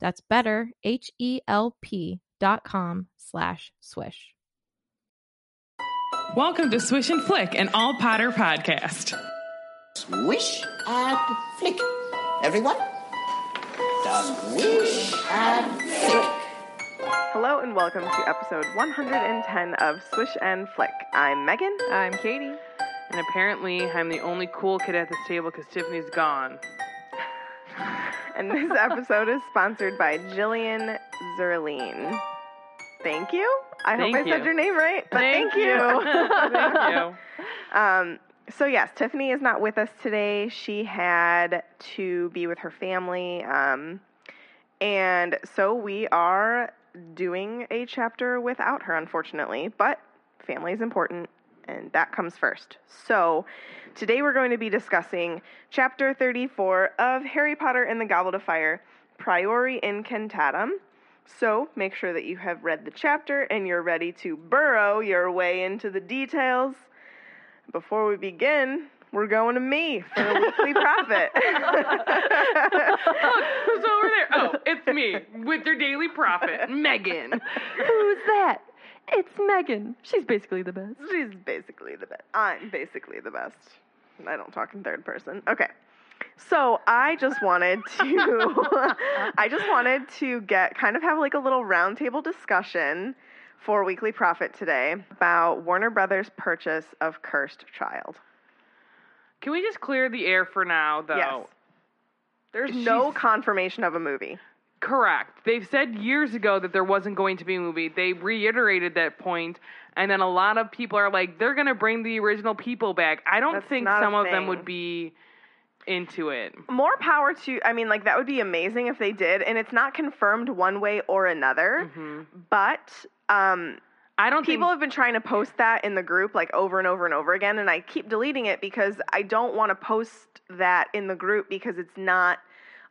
That's better, H-E-L-P dot com slash swish. Welcome to Swish and Flick, an all Potter podcast. Swish and flick. Everyone? Swish and flick. Hello and welcome to episode 110 of Swish and Flick. I'm Megan. I'm Katie. And apparently, I'm the only cool kid at this table because Tiffany's gone. And this episode is sponsored by Jillian Zerline. Thank you. I Thank hope I you. said your name right, but thank, Thank you. Thank you. Um, so yes, Tiffany is not with us today. She had to be with her family, um, and so we are doing a chapter without her, unfortunately. But family is important, and that comes first. So today we're going to be discussing chapter 34 of Harry Potter and the Goblet of Fire, Priori Incantatem. So make sure that you have read the chapter and you're ready to burrow your way into the details. Before we begin, we're going to me for the Weekly Prophet. Look, who's over there? Oh, it's me with your Daily Prophet, Megan. Who's that? It's Megan. She's basically the best. She's basically the best. I'm basically the best. I don't talk in third person. Okay. So I just wanted to I just wanted to get kind of have like a little roundtable discussion for Weekly Prophet today about Warner Brothers purchase of Cursed Child. Can we just clear the air for now, though? Yes. There's no confirmation of a movie. Correct. They've said years ago that there wasn't going to be a movie. They reiterated that point, and then a lot of people are like, they're going to bring the original people back. I don't That's think not a some of them thing. would be into it. More power to I mean like that would be amazing if they did and it's not confirmed one way or another. hmm But um I don't people think have been trying to post that in the group like over and over and over again and i keep deleting it because i don't want to post that in the group because it's not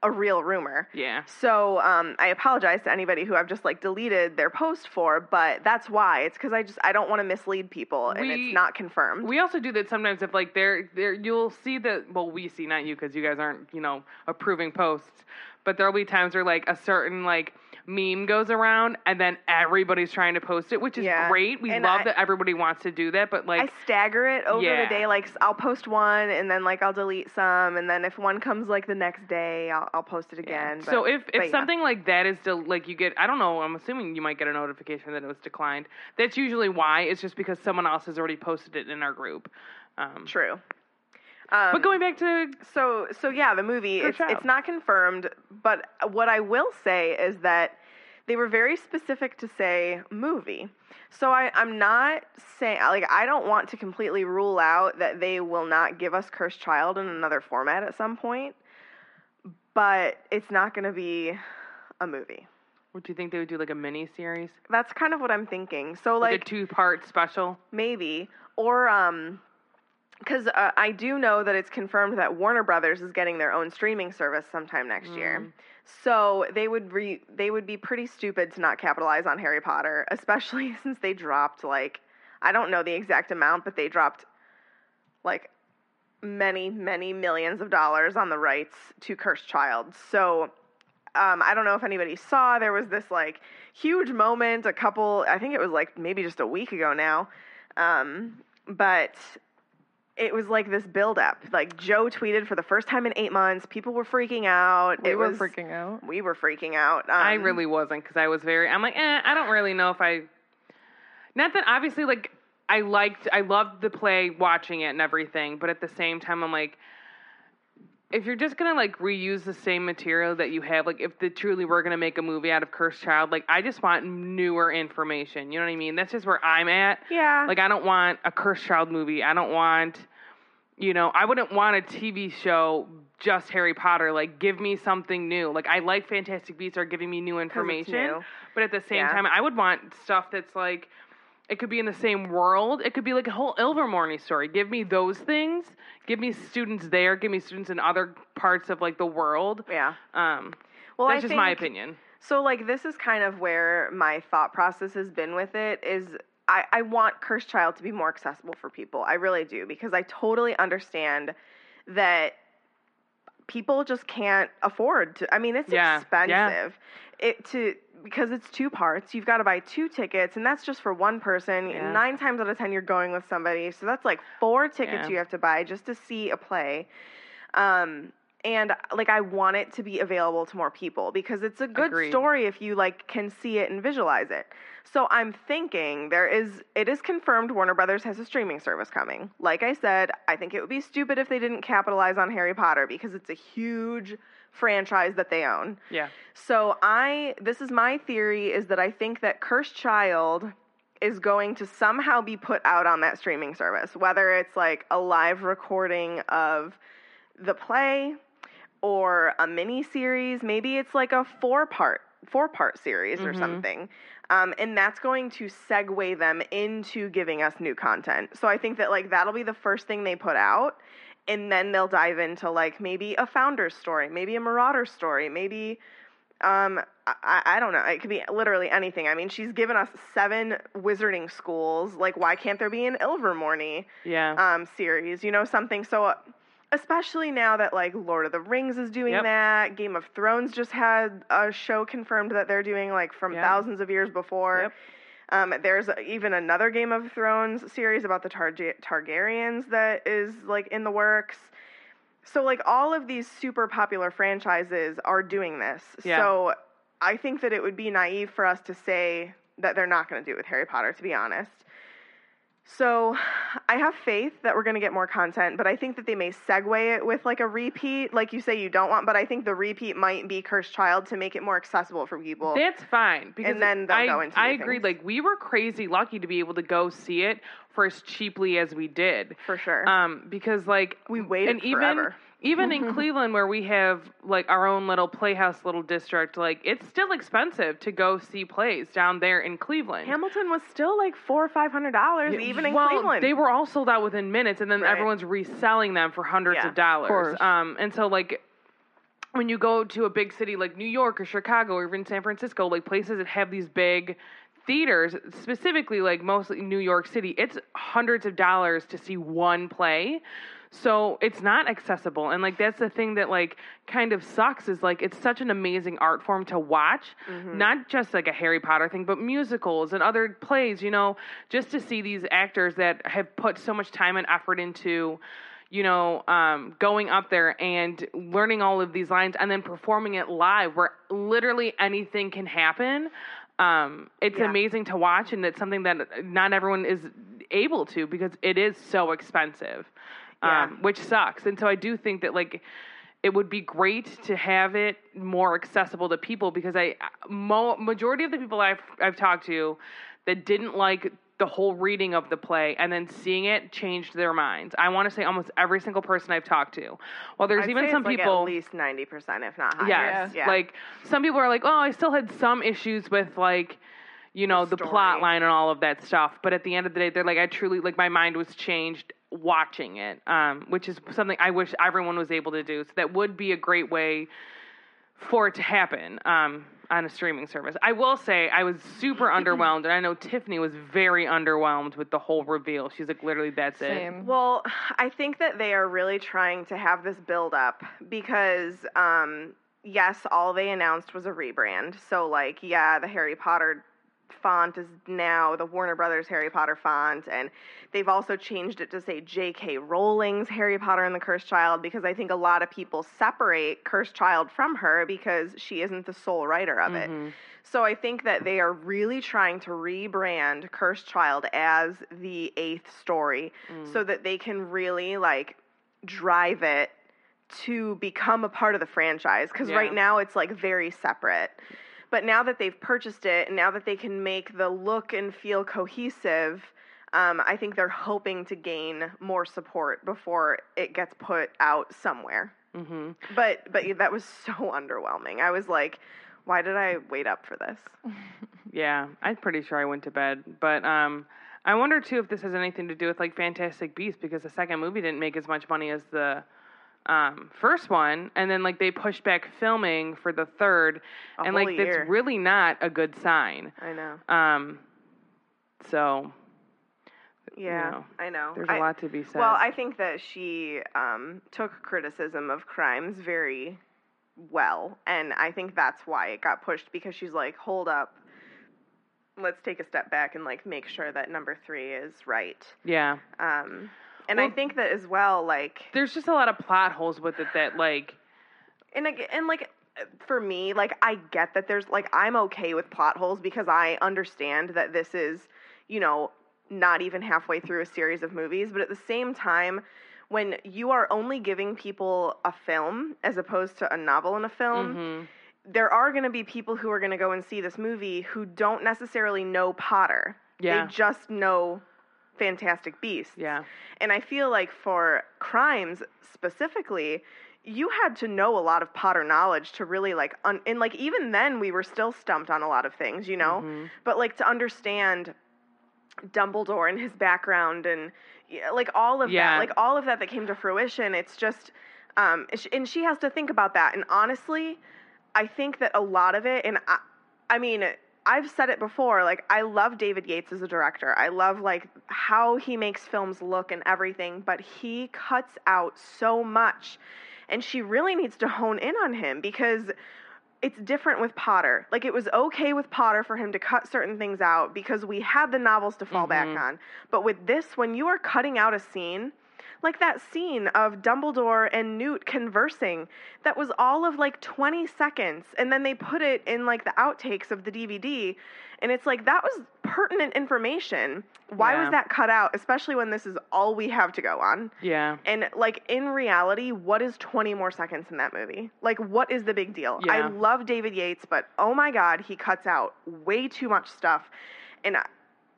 a real rumor. Yeah. so um, i apologize to anybody who i've just like deleted their post for but that's why. It's because i just i don't want to mislead people and We- it's not confirmed. We also do that sometimes if like there there you'll see that well we see not you because you guys aren't you know approving posts but there'll be times where like a certain like meme goes around and then everybody's trying to post it which is Yeah. great we And love I- that everybody wants to do that but like I stagger it over Yeah. the day. Like I'll post one, and then like I'll delete some, and then if one comes like the next day, I'll, I'll post it yeah. again. so but- if but if yeah. something like that is still like you get I don't know I'm assuming you might get a notification that it was declined that's usually why it's just because someone else has already posted it in our group um, true. Um, but going back to So so yeah, the movie it's it's not confirmed, but what I will say is that they were very specific to say movie. So I I'm not saying like I don't want to completely rule out that they will not give us Cursed Child in another format at some point, but it's not going to be a movie. what do you think they would do like a mini series That's kind of what I'm thinking. So like, like a two part special maybe or um because uh, I do know that it's confirmed that Warner Brothers is getting their own streaming service sometime next year. So they would re- they would be pretty stupid to not capitalize on Harry Potter, especially since they dropped like I don't know the exact amount, but they dropped like many many millions of dollars on the rights to Cursed Child. So um, I don't know if anybody saw there was this like huge moment a couple I think it was like maybe just a week ago now um, but it was like this buildup. Like Joe tweeted for the first time in eight months. People were freaking out. We it were was freaking out. We were freaking out. Um, I really wasn't because I was very. I'm like, eh, I don't really know if I. Not that obviously, like I liked, I loved the play, watching it and everything, but at the same time, I'm like, if you're just gonna like reuse the same material that you have, like if they truly were gonna make a movie out of Cursed Child, like I just want newer information. You know what I mean? That's just where I'm at. Yeah. Like I don't want a Cursed Child movie. I don't want, you know, I wouldn't want a TV show just Harry Potter. Like give me something new. Like I like Fantastic Beasts are giving me new information, new. but at the same Yeah. time, I would want stuff that's like. It could be in the same world. It could be like a whole Ilvermorny story. Give me those things. Give me students there. Give me students in other parts of like the world. yeah. Um, Well, that's I just my opinion. So like this is kind of where my thought process has been with it is I, I want Cursed Child to be more accessible for people. I really do because I totally understand that people just can't afford to I mean it's Yeah, expensive. yeah. It to because it's two parts, you've got to buy two tickets and that's just for one person. Yeah. 9 times out of 10 you're going with somebody. So that's like four tickets you have to buy just to see a play. Um and like I want it to be available to more people because it's a good Agreed. story if you like can see it and visualize it. So I'm thinking there is it is confirmed Warner Brothers has a streaming service coming. Like I said, I think it would be stupid if they didn't capitalize on Harry Potter because it's a huge franchise that they own. Yeah. So I this is my theory is that I think that Cursed Child is going to somehow be put out on that streaming service, whether it's like a live recording of the play or a mini series, maybe it's like a four part four part series or Mhm. something. Um, and that's going to segue them into giving us new content. So I think that like that'll be the first thing they put out and then they'll dive into like maybe a founder's story, maybe a marauder story, maybe um I, I don't know. It could be literally anything. I mean, she's given us seven wizarding schools. Like, why can't there be an Ilvermorny Yeah. um, series? You know, something. So, uh, especially now that like Lord of the Rings is doing Yep. that, Game of Thrones just had a show confirmed that they're doing like from Yep. thousands of years before. Yep. Um, there's even another Game of Thrones series about the Targa- Targaryens that is like in the works. So like all of these super popular franchises are doing this. Yeah. So I think that it would be naive for us to say that they're not going to do it with Harry Potter to be honest. So I have faith that we're going to get more content, but I think that they may segue it with like a repeat, like you say you don't want, but I think the repeat might be Cursed Child to make it more accessible for people. That's fine because then they'll I, go into I agree. Like we were crazy lucky to be able to go see it for as cheaply as we did. for sure. Um, because like We waited and forever. even in Cleveland where we have like our own little playhouse little district, like it's still expensive to go see plays down there in Cleveland. Hamilton was still like four or five hundred dollars, even in well, Cleveland. They were all sold out within minutes, and then Right. everyone's reselling them for hundreds Yeah, of of dollars. course. Um, and so like when you go to a big city like New York or Chicago or even San Francisco, like places that have these big theaters, specifically like mostly New York City, it's hundreds of dollars to see one play. So it's not accessible. And like that's the thing that like kind of sucks is like it's such an amazing art form to watch. Not just like a Harry Potter thing, but musicals and other plays, you know, just to see these actors that have put so much time and effort into you know, um, going up there and learning all of these lines and then performing it live where literally anything can happen. Um, it's Yeah. amazing to watch, and it's something that not everyone is able to because it is so expensive, Yeah. um, which sucks. And so I do think that like it would be great to have it more accessible to people because I mo- majority of the people I've I've talked to that didn't like the whole reading of the play and then seeing it changed their minds. I want to say almost every single person I've talked to. Well, there's I'd even some like, people at least ninety percent, if not higher. Yes. Yeah. Like some people are like, oh, I still had some issues with like, you know, the, story. plot line and all of that stuff. But at the end of the day, they're like, I truly like my mind was changed watching it, um, which is something I wish everyone was able to do. So that would be a great way for it to happen. Um, on a streaming service. I will say I was super underwhelmed, and I know Tiffany was very underwhelmed with the whole reveal. She's like, literally, that's it. Well, I think that they are really trying to have this build up because, um, yes, all they announced was a rebrand. So, like, yeah, the Harry Potter font is now the Warner Brothers Harry Potter font, and they've also changed it to say J.K. Rowling's Harry Potter and the Cursed Child because I think a lot of people separate Cursed Child from her because she isn't the sole writer of it. Mhm. So I think that they are really trying to rebrand Cursed Child as the eighth story Mm. so that they can really like drive it to become a part of the franchise because Yeah. right now it's like very separate. But now that they've purchased it and now that they can make the look and feel cohesive, um, I think they're hoping to gain more support before it gets put out somewhere. Mhm. But but that was so underwhelming. I was like, why did I wait up for this? Yeah, I'm pretty sure I went to bed. But um, I wonder too if this has anything to do with like Fantastic Beasts because the second movie didn't make as much money as the um, first one, and then like they pushed back filming for the third, A and whole like year. that's really not a good sign. I know. Um, so Yeah, know, I know. there's a a lot to be said. Well, I think that she um, took criticism of crimes very well, and I think that's why it got pushed because she's like, hold up, let's take a step back and like make sure that number three is right. yeah, Um, and I think that as well, like, there's just a lot of plot holes with it that like and and like for me, like I get that there's like I'm okay with plot holes because I understand that this is, you know, not even halfway through a series of movies, but at the same time when you are only giving people a film as opposed to a novel and a film, mhm. there are going to be people who are going to go and see this movie who don't necessarily know Potter. Yeah. They just know Fantastic Beasts. yeah, And I feel like for crimes specifically, you had to know a lot of Potter knowledge to really like, un- and like even then we were still stumped on a lot of things, you know? Mhm. But like to understand Dumbledore and his background and like all of Yeah. that, like all of that that came to fruition, it's just, um, and she has to think about that. And honestly, I think that a lot of it, and I, I mean, I've said it before, like I love David Yates as a director. I love like how he makes films look and everything, but he cuts out so much. And she really needs to hone in on him because it's different with Potter. Like it was okay with Potter for him to cut certain things out because we had the novels to fall back Mhm. on. But with this, when you are cutting out a scene, like that scene of Dumbledore and Newt conversing, that was all of like 20 seconds. And then they put it in like the outtakes of the DVD. And it's like, that was pertinent information. Why Yeah. was that cut out, especially when this is all we have to go on? yeah, And like in reality, what is 20 more seconds in that movie? Like what is the big deal? Yeah. I love David Yates, but oh my god, he cuts out way too much stuff. And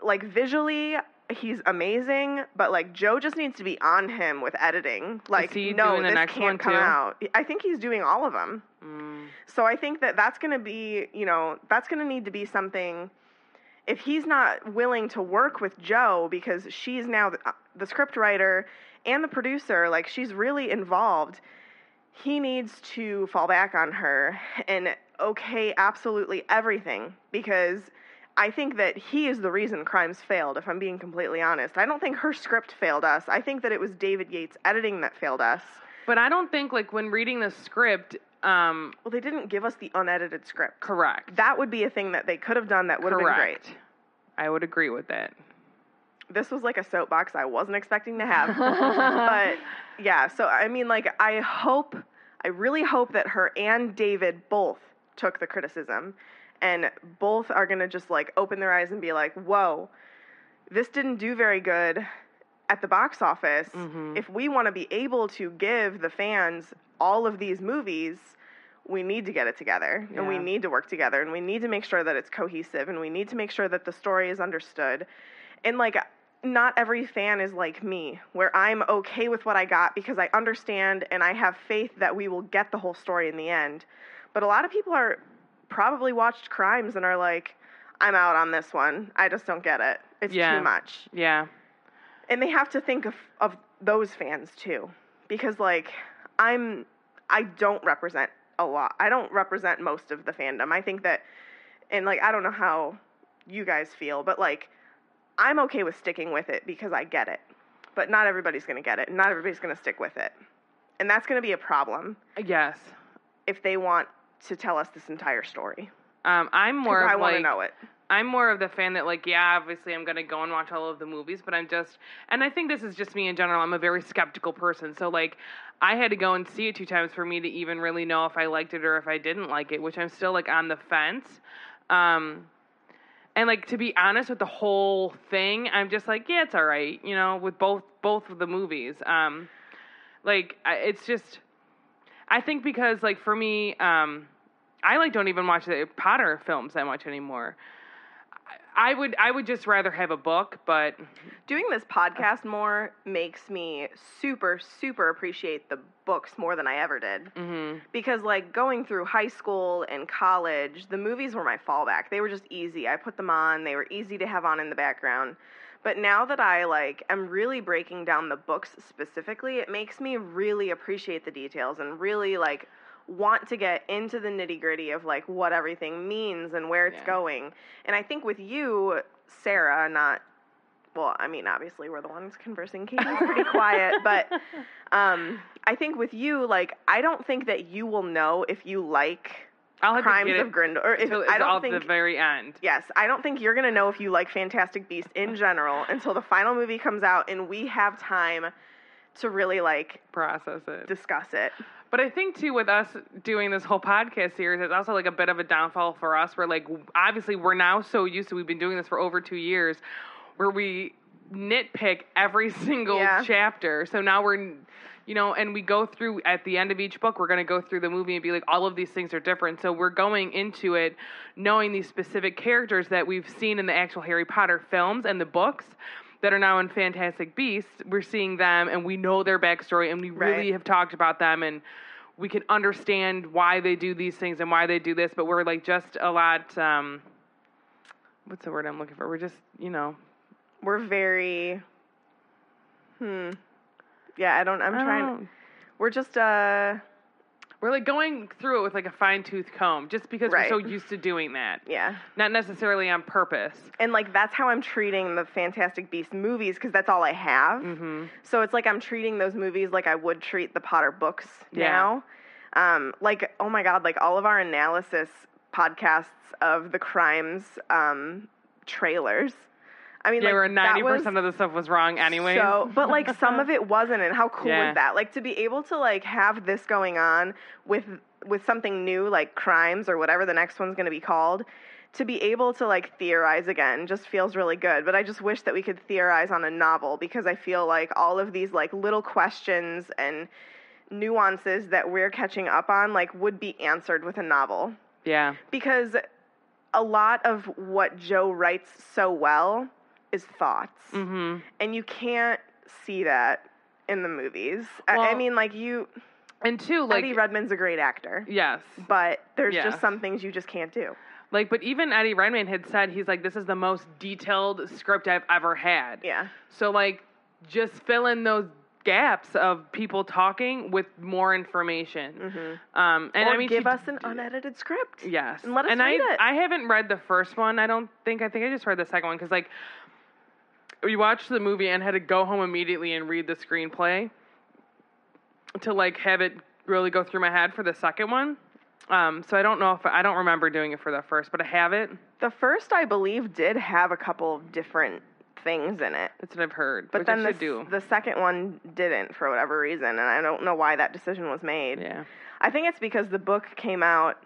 like visually he's amazing, but like Joe just needs to be on him with editing. Like no, this next can't one, come too? out. I think he's doing all of them. Mm. So I think that that's going to be, you know, that's going to need to be something. If he's not willing to work with Joe because she's now the, uh, the script writer and the producer, like she's really involved, he needs to fall back on her and okay absolutely everything because I think that he is the reason Crimes failed, if I'm being completely honest. I don't think her script failed us. I think that it was David Yates' editing that failed us. But I don't think like when reading the script, um, Well, they didn't give us the unedited script. correct. That would be a thing that they could have done that would have been great. I would agree with that. This was like a soapbox I wasn't expecting to have. but yeah, so I mean, like, I hope, I really hope that her and David both took the criticism and both are going to just like open their eyes and be like, whoa, this didn't do very good at the box office. Mhm. If we want to be able to give the fans all of these movies, we need to get it together and we need to work together and we need to make sure that it's cohesive and we need to make sure that the story is understood. And like not every fan is like me where I'm okay with what I got because I understand and I have faith that we will get the whole story in the end. But a lot of people are probably watched crimes and are like I'm out on this one. I just don't get it. It's Yeah. too much Yeah. and they have to think of of those fans too because like i'm i don't represent a lot i don't represent most of the fandom i think that and like i don't know how you guys feel but like i'm okay with sticking with it because i get it but not everybody's going to get it and not everybody's going to stick with it and that's going to be a problem Yes. if they want to tell us this entire story. Um, I'm more I want to like know it. I'm more of the fan that like yeah obviously I'm gonna go and watch all of the movies but I'm just and I think this is just me in general I'm a very skeptical person. So like I had to go and see it two times for me to even really know if I liked it or if I didn't like it which I'm still like on the fence. Um and like to be honest with the whole thing I'm just like yeah it's all right you know with both both of the movies. Um like I- it's just I think because like for me um I like don't even watch the Potter films that much anymore. I would I would just rather have a book, but Doing this podcast more makes me super, super appreciate the books more than I ever did. mhm. Because, like, going through high school and college, the movies were my fallback. They were just easy. I put them on, they were easy to have on in the background. But now that I, like, am really breaking down the books specifically, it makes me really appreciate the details and really, like, want to get into the nitty gritty of, like, what everything means and where it's Yeah. going. And I think with you, Sarah, not well, I mean, obviously we're the ones conversing. Katie's pretty quiet, but um, I think with you, like, I don't think that you will know if you like I'll have Crimes to get of Or if, I don't to the think. very end. Yes, I don't think you're gonna know if you like Fantastic Beasts in general until the final movie comes out and we have time to really like Process it. discuss it. But I think too, with us doing this whole podcast series, it's also like a bit of a downfall for us. Where like obviously we're now so used to we've been doing this for over two years, where we nitpick every single Yeah. chapter. So now we're, you know, and we go through at the end of each book, we're going to go through the movie and be like, all of these things are different. So we're going into it knowing these specific characters that we've seen in the actual Harry Potter films and the books. That are now in Fantastic Beasts, we're seeing them and we know their backstory and we really Right. have talked about them and we can understand why they do these things and why they do this, but we're like just a lot um what's the word I'm looking for? We're just, you know, We're very hmm. Yeah, I don't I'm I don't trying we're just uh we're like going through it with like a fine tooth comb just because Right. we're so used to doing that. yeah. Not necessarily on purpose. And like that's how I'm treating the Fantastic Beasts movies because that's all I have. hmm So it's like I'm treating those movies like I would treat the Potter books Yeah. now. Um, like oh my god, like all of our analysis podcasts of the crimes um, trailers. I mean, Yeah, like where ninety percent of the stuff was wrong anyway. So, but like some of it wasn't, and how cool Yeah. was that? Like to be able to like have this going on with with something new, like crimes or whatever the next one's going to be called. To be able to like theorize again just feels really good. But I just wish that we could theorize on a novel because I feel like all of these like little questions and nuances that we're catching up on like would be answered with a novel yeah. because a lot of what Joe writes so well is thoughts hmm and you can't see that in the movies. I, I mean, like you, And two, like Eddie Redmayne's a great actor, yes. but there's Yes. just some things you just can't do. Like, but even Eddie Redmayne had said he's like, this is the most detailed script I've ever had. Yeah, So like just fill in those gaps of people talking with more information. hmm Um and or I mean give she- us an unedited script. Yes. and let us and read I it. I haven't read the first one. I don't think I think I just read the second one cuz like we watched the movie and had to go home immediately and read the screenplay to like have it really go through my head for the second one. Um, so I don't know if I don't remember doing it for the first, but I have it. The first, I believe, did have a couple of different things in it, That's what I've heard. but then the, do. the second one didn't for whatever reason, and I don't know why that decision was made. yeah. I think it's because the book came out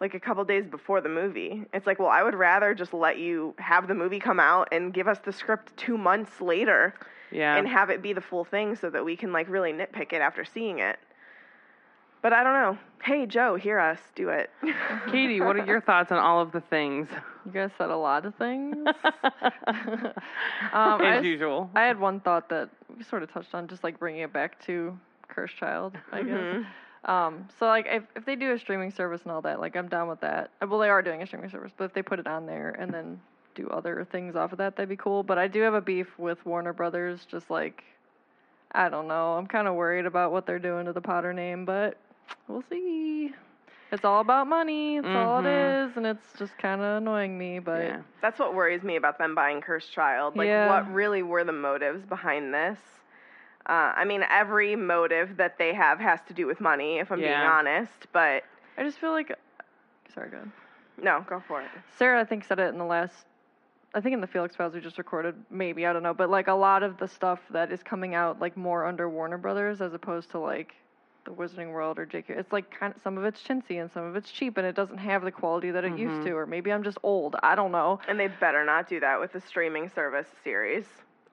like a couple days before the movie. It's like, well, I would rather just let you have the movie come out and give us the script two months later Yeah. and have it be the full thing so that we can like really nitpick it after seeing it. But I don't know. Hey Joe, hear us, do it. Katie, what are your thoughts on all of the things? You guys said a lot of things. um, I, As usual. I had one thought that we sort of touched on, just like bringing it back to Cursed Child, I guess. Um, so like if if they do a streaming service and all that, like I'm down with that. Uh, Well, they are doing a streaming service, but if they put it on there and then do other things off of that, that'd be cool. But I do have a beef with Warner Brothers. Just like I don't know, I'm kind of worried about what they're doing to the Potter name, but we'll see. It's all about money. It's all it Mhm. is, and it's just kind of annoying me. But yeah. That's what worries me about them buying Cursed Child. Like, Yeah. what really were the motives behind this? Uh, I mean, every motive that they have has to do with money, if I'm being honest. But I just feel like, sorry, go ahead. No, go for it. Sarah, I think, said it in the last. I think in the Felix Files we just recorded, maybe I don't know, but like a lot of the stuff that is coming out like more under Warner Brothers as opposed to like the Wizarding World or JK. It's like kind of some of it's chintzy and some of it's cheap and it doesn't have the quality that it used to, or maybe I'm just old. I don't know. And they better not do that with the streaming service series.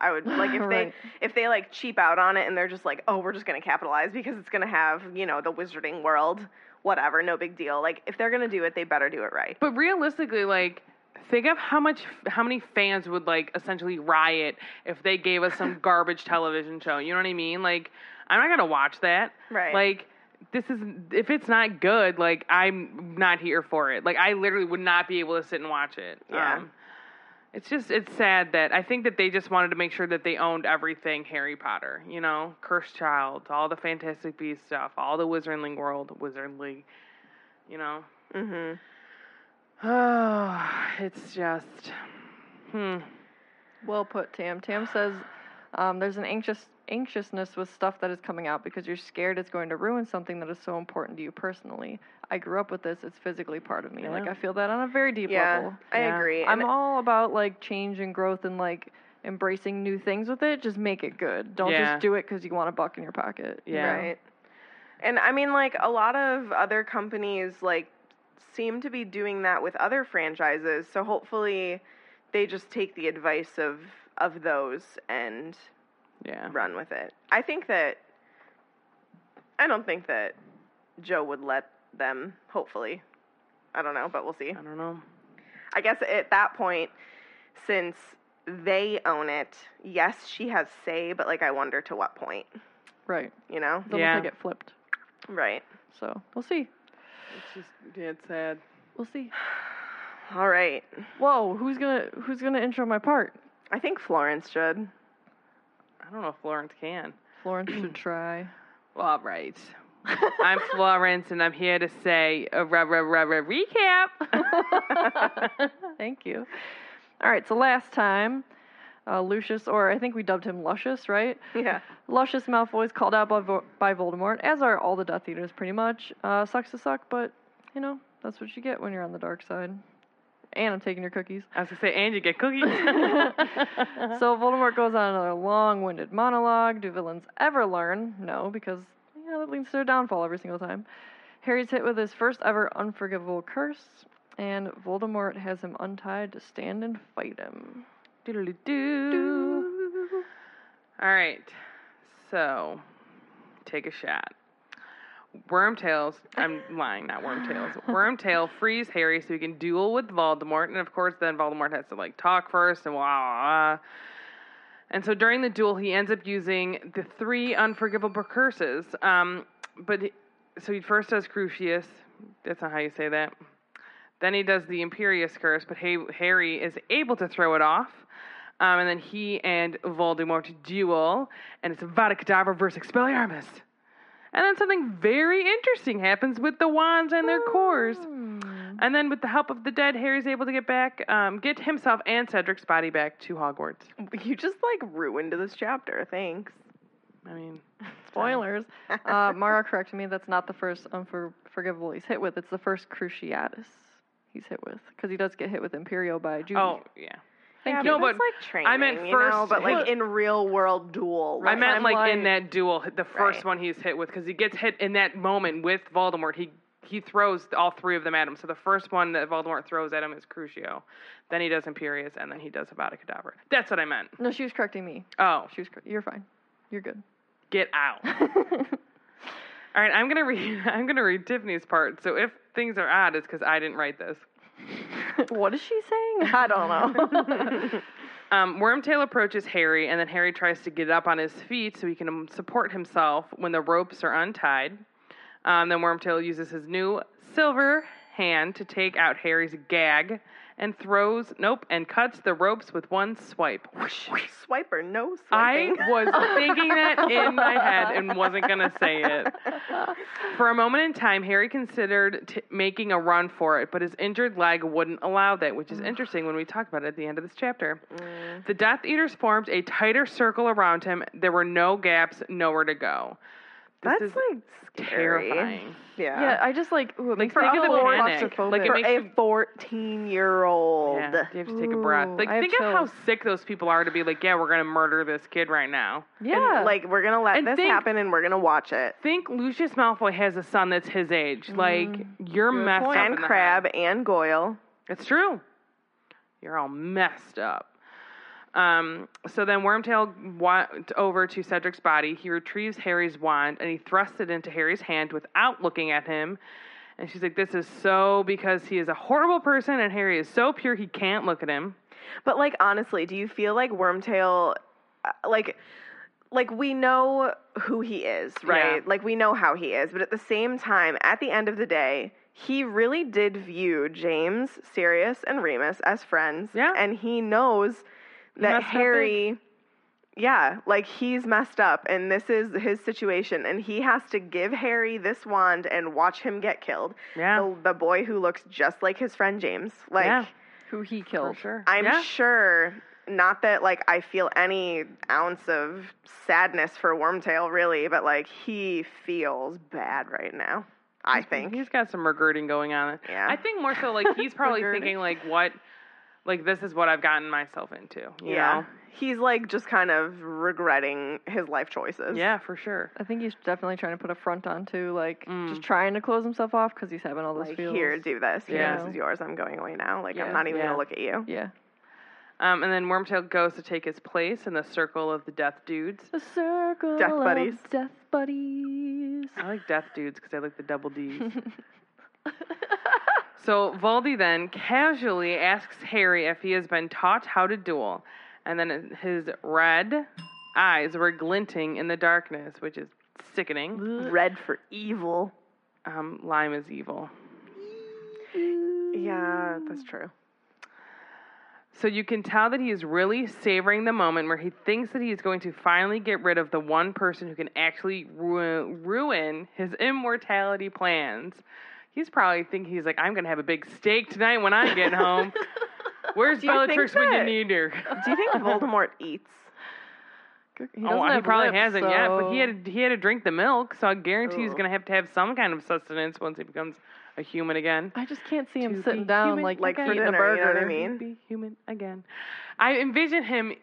I would like if Right. they if they like cheap out on it and they're just like, oh, we're just gonna capitalize because it's gonna have you know the Wizarding World, whatever, no big deal. Like if they're gonna do it, they better do it right. But realistically, like, think of how much, how many fans would like essentially riot if they gave us some garbage television show. You know what I mean? Like, I'm not gonna watch that. Right. Like, this is if it's not good, like I'm not here for it. Like, I literally would not be able to sit and watch it. Yeah. Um, it's just it's sad that I think that they just wanted to make sure that they owned everything Harry Potter, you know, Cursed Child, all the Fantastic Beasts stuff, all the Wizarding World, Wizardly, you know. Mm-hmm. Oh, it's just, hmm. Well put, Tam. Tam says um, there's an anxious anxiousness with stuff that is coming out because you're scared it's going to ruin something that is so important to you personally. I grew up with this; it's physically part of me. Like I feel that on a very deep Yeah, level. I Yeah. agree. I'm And- all about like change and growth and like embracing new things with it. Just make it good. Don't Yeah. just do it because you want a buck in your pocket. Yeah. Right. And I mean, like, a lot of other companies, like, seem to be doing that with other franchises. So hopefully they just take the advice of, of those and Yeah. run with it. I think that, I don't think that Joe would let them, hopefully. I don't know, but we'll see. I don't know. I guess at that point, since they own it, yes, she has say, but, like, I wonder to what point, Right. you know? It's almost Yeah. like it flipped. Right. So we'll see. It's just, yeah, it's sad. We'll see. All right. Whoa, who's gonna who's gonna intro my part? I think Florence should. I don't know if Florence can. Florence should try. Well, all right. I'm Florence, and I'm here to say a re- re- re- re- recap. Thank you. All right, so last time, uh, Lucius, or I think we dubbed him Luscious, right? Yeah. Luscious Malfoy is called out by, Vo- by Voldemort, as are all the Death Eaters, pretty much. Uh, sucks to suck, but you know that's what you get when you're on the dark side. And I'm taking your cookies. I was gonna say, and you get cookies. so Voldemort goes on another long-winded monologue. Do villains ever learn? No, because that leads to their downfall every single time. Harry's hit with his first ever unforgivable curse, and Voldemort has him untied to stand and fight him. Doodle-doo. All right. So, take a shot. Wormtails, I'm lying, not Wormtails. Wormtail frees Harry so he can duel with Voldemort, and of course, then Voldemort has to like talk first and blah, blah, blah. And so during the duel, he ends up using the three unforgivable curses. Um, but he- so he first does Crucius. That's not how you say that. Then he does the Imperius curse, but Ha- Harry is able to throw it off. Um, and then he and Voldemort duel, and it's Vada Kedavra versus Expelliarmus. And then something very interesting happens with the wands and their cores. And then, with the help of the dead, Harry's able to get back, um, get himself and Cedric's body back to Hogwarts. You just like ruined this chapter. Thanks. I mean, Spoilers. uh, Mara corrected me. That's not the first unforgivable he's hit with. It's the first Cruciatus he's hit with, because he does get hit with Imperio by Moody. oh yeah. Thank yeah, you. No, but, but like training. I meant you know, first- but like in real world duel. I meant like in that duel, the first Right. one he's hit with, because he gets hit in that moment with Voldemort. He he throws all three of them at him. So the first one that Voldemort throws at him is Crucio. Then he does Imperius, and then he does Avada Kedavra. That's what I meant. No, she was correcting me. Oh, She was. Cor- You're fine. You're good. get out. All right, I'm gonna read. I'm gonna read Tiffany's part. So if things are odd, it's because I didn't write this. what is she saying? I don't know. Um, Wormtail approaches Harry, and then Harry tries to get up on his feet so he can um, support himself when the ropes are untied. Um, then Wormtail uses his new silver hand to take out Harry's gag and throws, nope, and cuts the ropes with one swipe. Whoosh. Swiper, no swipe. I was thinking that in my head and wasn't going to say it. For a moment in time, Harry considered t- making a run for it, but his injured leg wouldn't allow that, which is interesting when we talk about it at the end of this chapter. The Death Eaters formed a tighter circle around him. There were no gaps, nowhere to go. This That's is like scary. terrifying. Yeah. Yeah, I just like ooh, it makes think me of the feel panic. claustrophobic. Like, it For makes a you- 14 year old. Yeah, you have to take a breath. Like, I have think of how chills. sick those people are to be like, yeah, we're gonna murder this kid right now. yeah, And, like, we're going to let And this think- happen and we're going to watch it. Think Lucius Malfoy has a son that's his age. Mm-hmm. Like, you're Good messed point. up. And in the Crabbe and Goyle. It's true. You're all messed up. Um, so then Wormtail went over to Cedric's body. He retrieves Harry's wand and he thrusts it into Harry's hand without looking at him. And she's like, This is so because he is a horrible person and Harry is so pure he can't look at him. But, like, honestly, do you feel like Wormtail, uh, like, like we know who he is, right? Yeah. Like we know how he is, but at the same time, at the end of the day, he really did view James, Sirius, and Remus as friends. Yeah. And he knows that messed up Harry yeah, like he's messed up and this is his situation and he has to give Harry this wand and watch him get killed. Yeah. The, the boy who looks just like his friend James. Like yeah, who he for killed. sure. I'm yeah. sure not that like I feel any ounce of sadness for Wormtail really, but like he feels bad right now. I think. He's got some regretting going on. Yeah. I think more so like he's probably thinking like what like this is what I've gotten myself into. You yeah. know? He's like just kind of regretting his life choices. Yeah, for sure. I think he's definitely trying to put a front on too, like Mm. just trying to close himself off because he's having all those Like feels. here, do this. Here, Yeah. this is yours. I'm going away now. Like Yeah. I'm not even Yeah. gonna look at you. Yeah. Um, and then Wormtail goes to take his place in the circle of the death dudes. The circle Death of buddies. Death buddies. I like death dudes because I like the double D's. so Valdi then casually asks Harry if he has been taught how to duel, and then his red eyes were glinting in the darkness, which is sickening. Red for evil. Um, Lime is evil. Yeah, that's true. So you can tell that he is really savoring the moment where he thinks that he is going to finally get rid of the one person who can actually ru- ruin his immortality plans. He's probably thinking he's like, I'm gonna have a big steak tonight when I get home. Where's Do you think Bellatrix when you that- need her? Do you think Voldemort eats? He, oh, doesn't he have probably lips, hasn't yet, but he so- had to, he had to drink the milk, so I guarantee he's Ugh. gonna have to have some kind of sustenance once he becomes a human again. I just can't see him to sitting be down human like Like for eating dinner, a burger. you know what I mean? Be human again. I envision him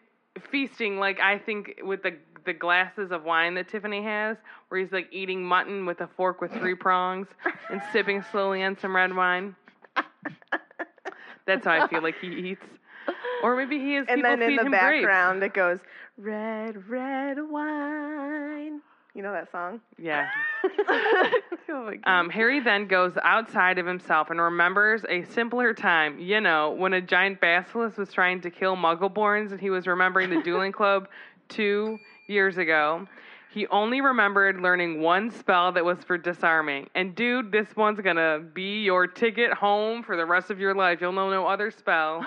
feasting like I think with the the glasses of wine that Tiffany has, where he's like eating mutton with a fork with three prongs and sipping slowly on some red wine. That's how I feel like he eats. Or maybe he is. And then in the him grapes. background it goes, Red, red wine. You know that song? Yeah. oh. Um, Harry then goes outside of himself and remembers a simpler time, you know, when a giant basilisk was trying to kill Muggleborns and he was remembering the dueling club two years ago. He only remembered learning one spell that was for disarming. And dude, this one's gonna be your ticket home for the rest of your life. You'll know no other spell.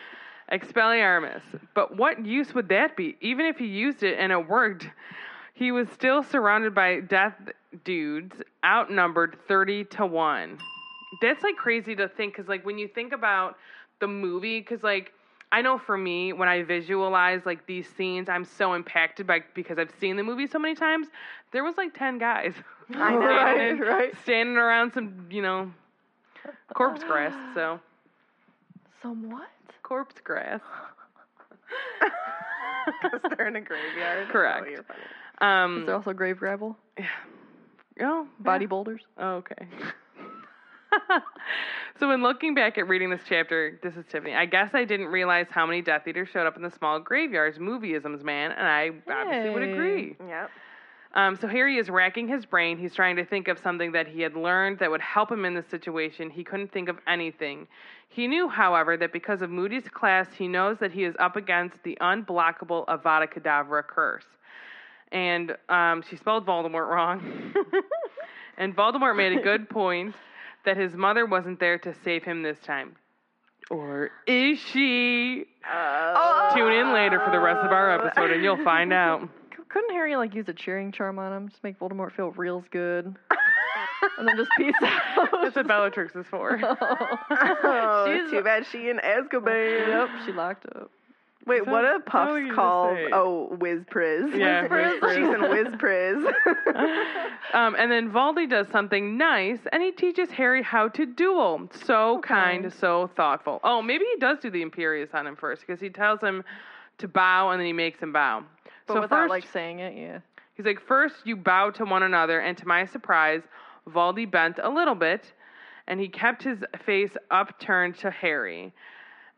Expelliarmus. But what use would that be? Even if he used it and it worked, he was still surrounded by death dudes, outnumbered 30 to 1. That's like crazy to think because, like, when you think about the movie, because, like, I know for me, when I visualize like these scenes, I'm so impacted by because I've seen the movie so many times. There was like 10 guys I know. standing, Right, right. standing around some, you know, corpse grass. So, Somewhat. corpse grass. Because they're in a graveyard. Correct. Oh. Um, Is there also grave gravel? Yeah. Oh, Body yeah. boulders? Oh, okay. so when looking back at reading this chapter, this is Tiffany. I guess I didn't realize how many Death Eaters showed up in the small graveyards. Movieisms, man, and I obviously would agree. Yep. Um, so Harry is racking his brain. He's trying to think of something that he had learned that would help him in this situation. He couldn't think of anything. He knew, however, that because of Moody's class, he knows that he is up against the unblockable Avada Kedavra curse. And um, she spelled Voldemort wrong. and Voldemort made a good point that his mother wasn't there to save him this time. Or is she? Uh, Tune in later for the rest of our episode and you'll find out. Couldn't Harry like use a cheering charm on him, just make Voldemort feel real good, and then just peace out? That's what Bellatrix is for. oh, She's- too bad she in Azkaban. Yep, she locked up. Wait, what Sounds- are puffs sounds like you just called? Oh, whiz priz. Yeah, whiz priz. She's in whiz priz. um, and then Valdi does something nice, and he teaches Harry how to duel. So kind, so thoughtful. Oh, maybe he does do the Imperius on him first, because he tells him to bow, and then he makes him bow. But so without first, like saying it, yeah. he's like, first you bow to one another, and to my surprise, Valdi bent a little bit, and he kept his face upturned to Harry,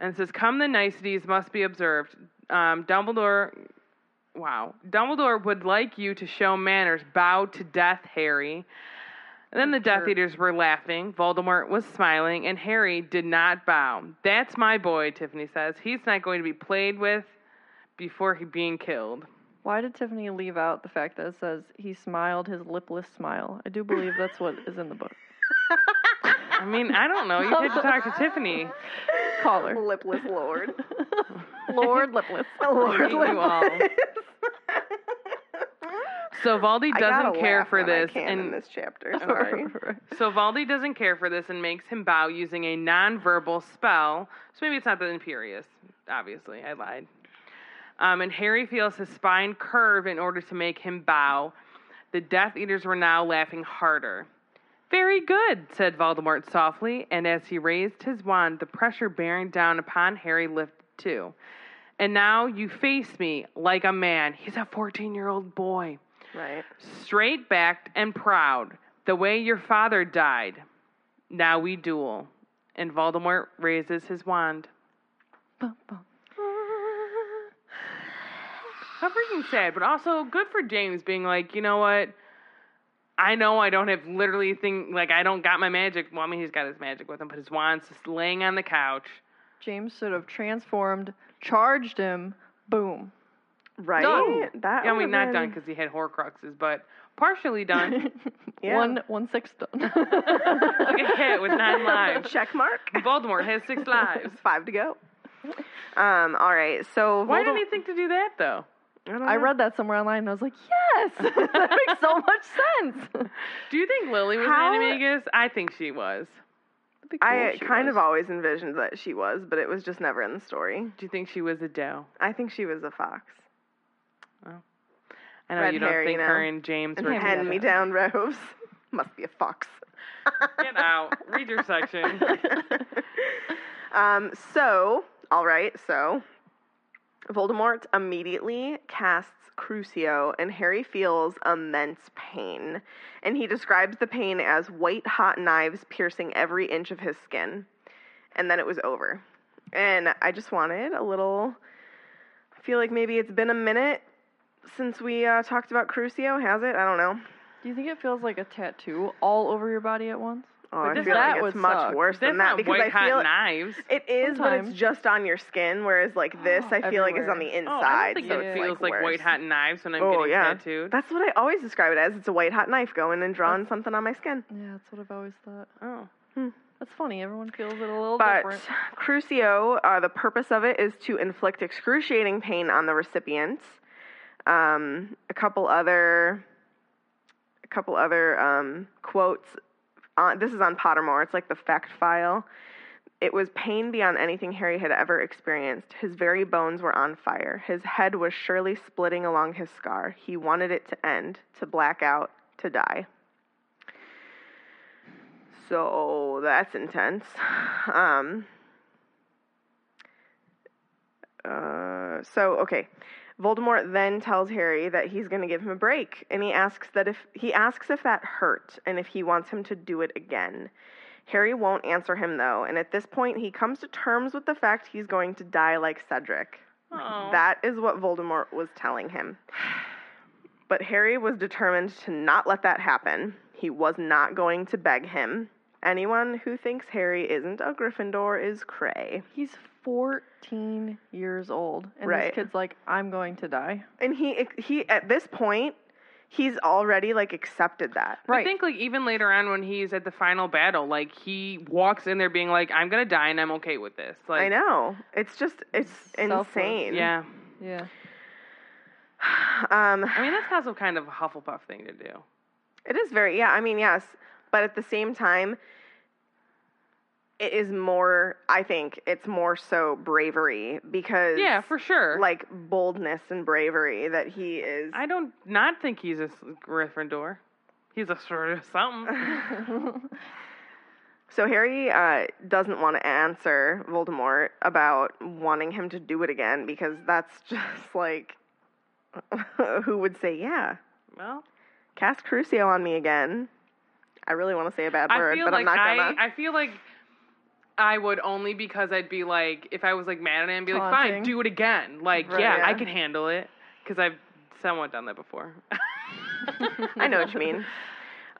and says, "Come, the niceties must be observed." Um, Dumbledore Wow. Dumbledore would like you to show manners. Bow to death, Harry. And then the Death Eaters were laughing. Voldemort was smiling, and Harry did not bow. That's my boy, Tiffany says. He's not going to be played with before he being killed. Why did Tiffany leave out the fact that it says he smiled his lipless smile? I do believe that's what is in the book. I mean, I don't know. You had to talk to Tiffany. Call. Lipless lord. Lord Lipless. Lord. Lipless. So Valdi doesn't care for this, can in and this chapter. Sorry. So Valdi doesn't care for this and makes him bow using a non-verbal spell. So maybe it's not the Imperius. Obviously, I lied. Um, and Harry feels his spine curve in order to make him bow. The Death Eaters were now laughing harder. Very good, said Voldemort softly, and as he raised his wand, the pressure bearing down upon Harry lifted too. And now you face me like a man. He's a 14 year old boy Right. straight backed and proud, the way your father died. Now we duel. And Voldemort raises his wand. Bum, bum. How freaking sad, but also good for James being like, you know what? I know I don't have literally thing like I don't got my magic. Well, I mean he's got his magic with him, but his wand's just laying on the couch. James should have transformed, charged him, boom. Right. Done. That Yeah, I mean not been- done because he had Horcruxes, but partially done. Yeah. One one sixth done. like a cat with nine lives. Check mark. Voldemort has six lives. Five to go. Um. All right. So Why Voldem- didn't he think to do that though? I, I read that somewhere online and I was like, yes, that makes so much sense. Do you think Lily was How- an animagus? I think she was. Cool I she kind was. of always envisioned that she was, but it was just never in the story. Do you think she was a doe? I think she was a fox. I know Red you don't hair, you know. her and James And were hand me down rose. Must be a fox. Get out. Read your section. um, so, all right, so Voldemort immediately casts Crucio, and Harry feels immense pain. And he describes the pain as white hot knives piercing every inch of his skin. And then it was over. And I just wanted a little. I feel like maybe it's been a minute since we uh, talked about Crucio, has it? I don't know. Do you think it feels like a tattoo all over your body at once? Oh, But I feel that like it's much suck. worse That's than that because white I feel hot knives. It is, but it's just on your skin, whereas like this, I feel like is on the inside. Oh, I don't think so it it's feels like, worse. white hot knives when I'm Oh getting yeah, tattooed. that's what I always describe it as. It's a white hot knife going and drawing something on my skin. Yeah, that's what I've always thought. oh. That's funny. Everyone feels it a little But different. Crucio, uh, the purpose of it is to inflict excruciating pain on the recipient. Um, a couple other, a couple other um, quotes. On, this is on Pottermore. It's like the fact file. It was pain beyond anything Harry had ever experienced. His very bones were on fire. His head was surely splitting along his scar. He wanted it to end, to black out, to die. So that's intense. Um, uh, so okay, Voldemort then tells Harry that he's going to give him a break, and he asks that if he asks if that hurt and if he wants him to do it again. Harry won't answer him though, and at this point he comes to terms with the fact he's going to die like Cedric. Oh. That is what Voldemort was telling him. But Harry was determined to not let that happen. He was not going to beg him. Anyone who thinks Harry isn't a Gryffindor is cray. He's 14 years old, and Right. this kid's like, I'm going to die. And he he at this point, he's already like accepted that. I think like even later on when he's at the final battle, like he walks in there being like, "I'm gonna die and I'm okay with this." Like, I know. It's just it's Selfless. insane. Yeah, Yeah. Um I mean that's also kind of a Hufflepuff thing to do. It is very, yeah, I mean, yes. But at the same time, it is more. I think it's more so bravery because Yeah, for sure. like boldness and bravery that he is. I don't not think he's a Gryffindor. He's a sort of something. So Harry uh, doesn't want to answer Voldemort about wanting him to do it again because that's just like who would say yeah well, cast Crucio on me again. I really want to say a bad word, but like I'm not gonna. I, I feel like I would only because I'd be like, if I was like mad at him, I'd be like, fine, do it again. Like, Right, yeah, I yeah. can handle it because I've somewhat done that before. I know what you mean.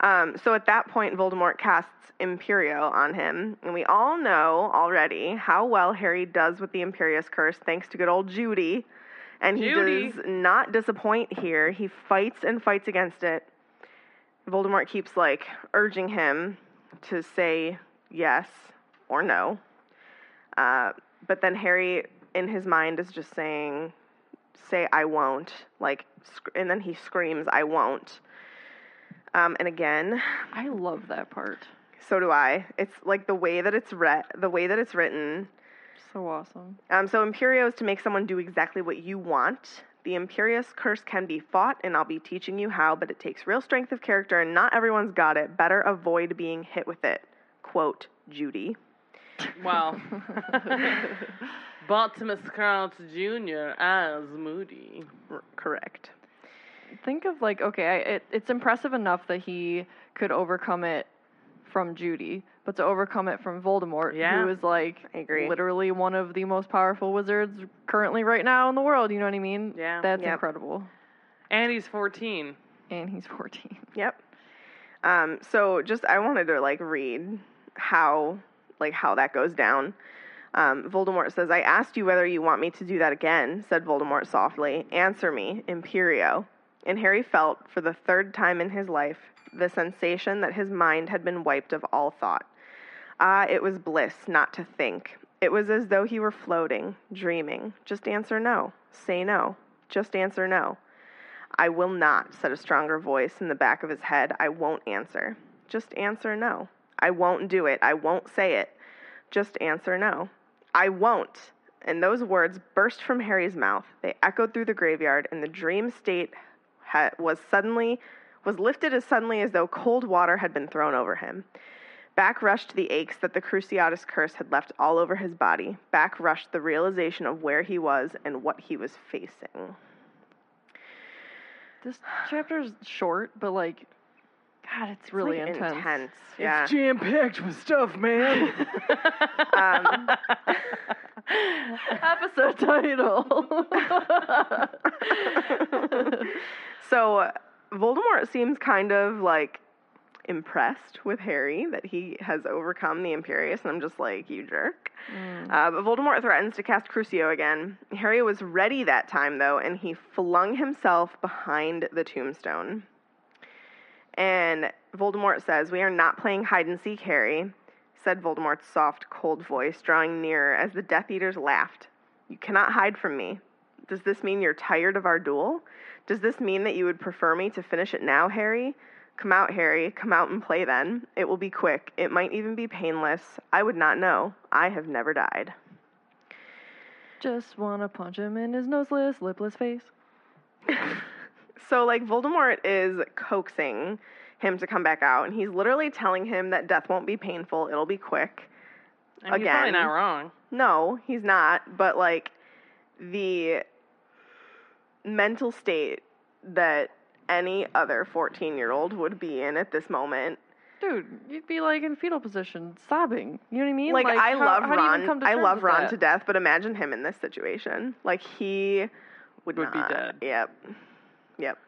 Um, so at that point, Voldemort casts Imperio on him, and we all know already how well Harry does with the Imperius Curse, thanks to good old Judy. And he Judy. does not disappoint here. He fights and fights against it. Voldemort keeps like urging him to say yes or no. Uh, but then Harry, in his mind, is just saying, "Say I won't." Like, sc- and then he screams, "I won't." Um, and again, I love that part. so do I. It's like the way that it's read, the way that it's written. So awesome. Um, so Imperio is to make someone do exactly what you want. The Imperius curse can be fought, and I'll be teaching you how, but it takes real strength of character, and not everyone's got it. Better avoid being hit with it. Quote, Judy. Well, Bartemius Crouch Jr. as Moody. R- correct. Think of like okay, I, it, it's impressive enough that he could overcome it from Judy, but to overcome it from Voldemort, Yeah. who is like I agree. literally one of the most powerful wizards currently right now in the world. You know what I mean? Yeah. That's Yep. incredible. And he's 14. And he's 14. Yep. Um, so just I wanted to like read how like how that goes down. Um, Voldemort says, "I asked you whether you want me to do that again," said Voldemort softly. "Answer me, Imperio." And Harry felt, for the third time in his life, the sensation that his mind had been wiped of all thought. Ah, it was bliss not to think. It was as though he were floating, dreaming. Just answer no. Say no. Just answer no. I will not, said a stronger voice in the back of his head. I won't answer. Just answer no. I won't do it. I won't say it. Just answer no. I won't. And those words burst from Harry's mouth. They echoed through the graveyard, and the dream state ha- was suddenly was lifted as suddenly as though cold water had been thrown over him. Back rushed the aches that the Cruciatus curse had left all over his body. Back rushed the realization of where he was and what he was facing. This chapter's short, but like, God, it's really like intense. intense. Yeah. jam packed with stuff, man. Um, Episode title. so Voldemort seems kind of like impressed with Harry that he has overcome the Imperius, and I'm just like, you jerk. Uh, but Voldemort threatens to cast Crucio again. Harry was ready that time, though, and he flung himself behind the tombstone. And Voldemort says, We are not playing hide and seek, Harry, said Voldemort's soft, cold voice, drawing nearer as the Death Eaters laughed. You cannot hide from me. Does this mean you're tired of our duel? Does this mean that you would prefer me to finish it now, Harry? Come out, Harry. Come out and play then. It will be quick. It might even be painless. I would not know. I have never died. Just wanna punch him in his noseless, lipless face. So, like, Voldemort is coaxing him to come back out, and he's literally telling him that death won't be painful, it'll be quick. I mean, he's probably not wrong. No, he's not, but like the mental state that any other 14 year old would be in at this moment. Dude, you'd be like in fetal position, sobbing. You know what I mean? Like, I how- love how do you even Ron. to I love Ron that? to death, but imagine him in this situation. Like he would, Would be dead. Yep. Yep.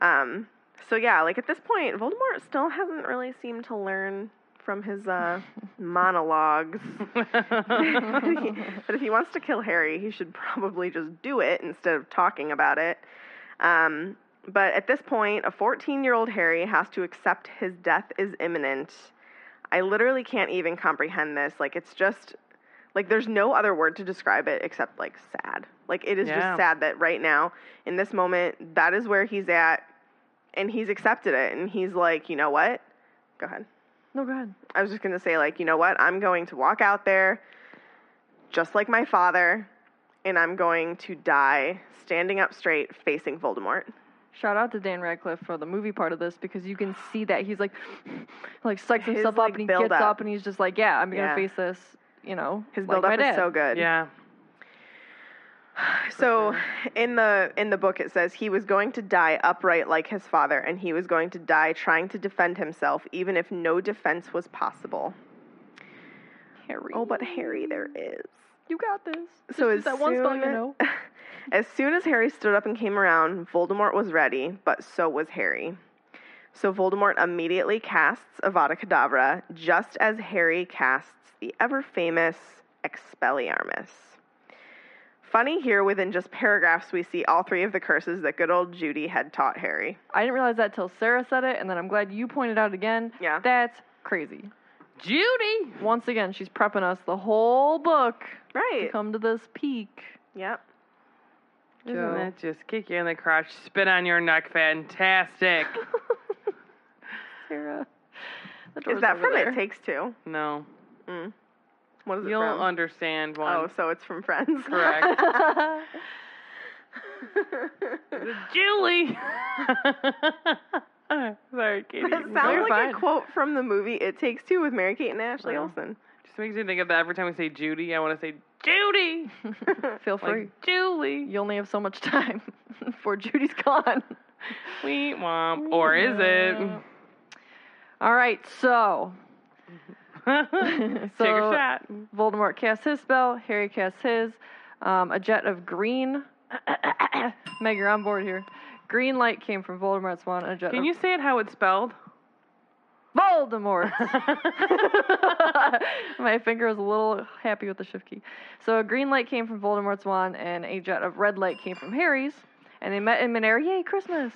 Um so yeah, like at this point Voldemort still hasn't really seemed to learn from his uh monologues. but if he wants to kill Harry, he should probably just do it instead of talking about it. Um, but at this point, a 14 year old Harry has to accept his death is imminent. I literally can't even comprehend this. Like, it's just, like, there's no other word to describe it except, like, sad. Like, it is Yeah. just sad that right now, in this moment, that is where he's at, and he's accepted it. And he's like, you know what? Go ahead. No, go ahead. I was just gonna say, like, you know what? I'm going to walk out there, just like my father, and I'm going to die standing up straight, facing Voldemort. Shout out to Dan Radcliffe for the movie part of this because you can see that he's like, like His, himself like, up and he gets up. up and he's just like, yeah, I'm gonna Yeah. face this. You know, His like build my up is so good. Yeah. So in the in the book it says he was going to die upright like his father, and he was going to die trying to defend himself, even if no defense was possible. Harry. Oh, but Harry, there is. you got this. So Just as that one spell, you know. As soon as Harry stood up and came around, Voldemort was ready, but so was Harry. So Voldemort immediately casts Avada Kedavra, just as Harry casts the ever famous Expelliarmus. Funny here, within just paragraphs, we see all three of the curses that good old Judy had taught Harry. I didn't realize that till Sarah said it, and then I'm glad you pointed out again. Yeah. That's crazy. Judy. Once again, she's prepping us the whole book Right. to come to this peak. Yep. Isn't Joe. that just kick you in the crotch, spit on your neck, fantastic? Sarah. The Is that from there. It Takes Two? no, Mm. What is you'll from? understand one. oh, so it's from Friends. Correct. Julie. Sorry, Katie. That You're sounds like fine. a quote from the movie It Takes Two with Mary Kate and Ashley Oh. Olsen. Just makes me think of that every time we say Judy. I want to say Judy. Feel free. Like Julie. You only have so much time before Judy's gone. Wee womp. Or is it? All right, so Take a So- shot. Voldemort casts his spell, Harry casts his. Um, a jet of green. Meg, you're on board here. Green light came from Voldemort's wand, and a jet Can of you say it how it's spelled? Voldemort. My finger was a little happy with the shift key. So a green light came from Voldemort's wand, and a jet of red light came from Harry's. And they met in midair. Yay, Christmas!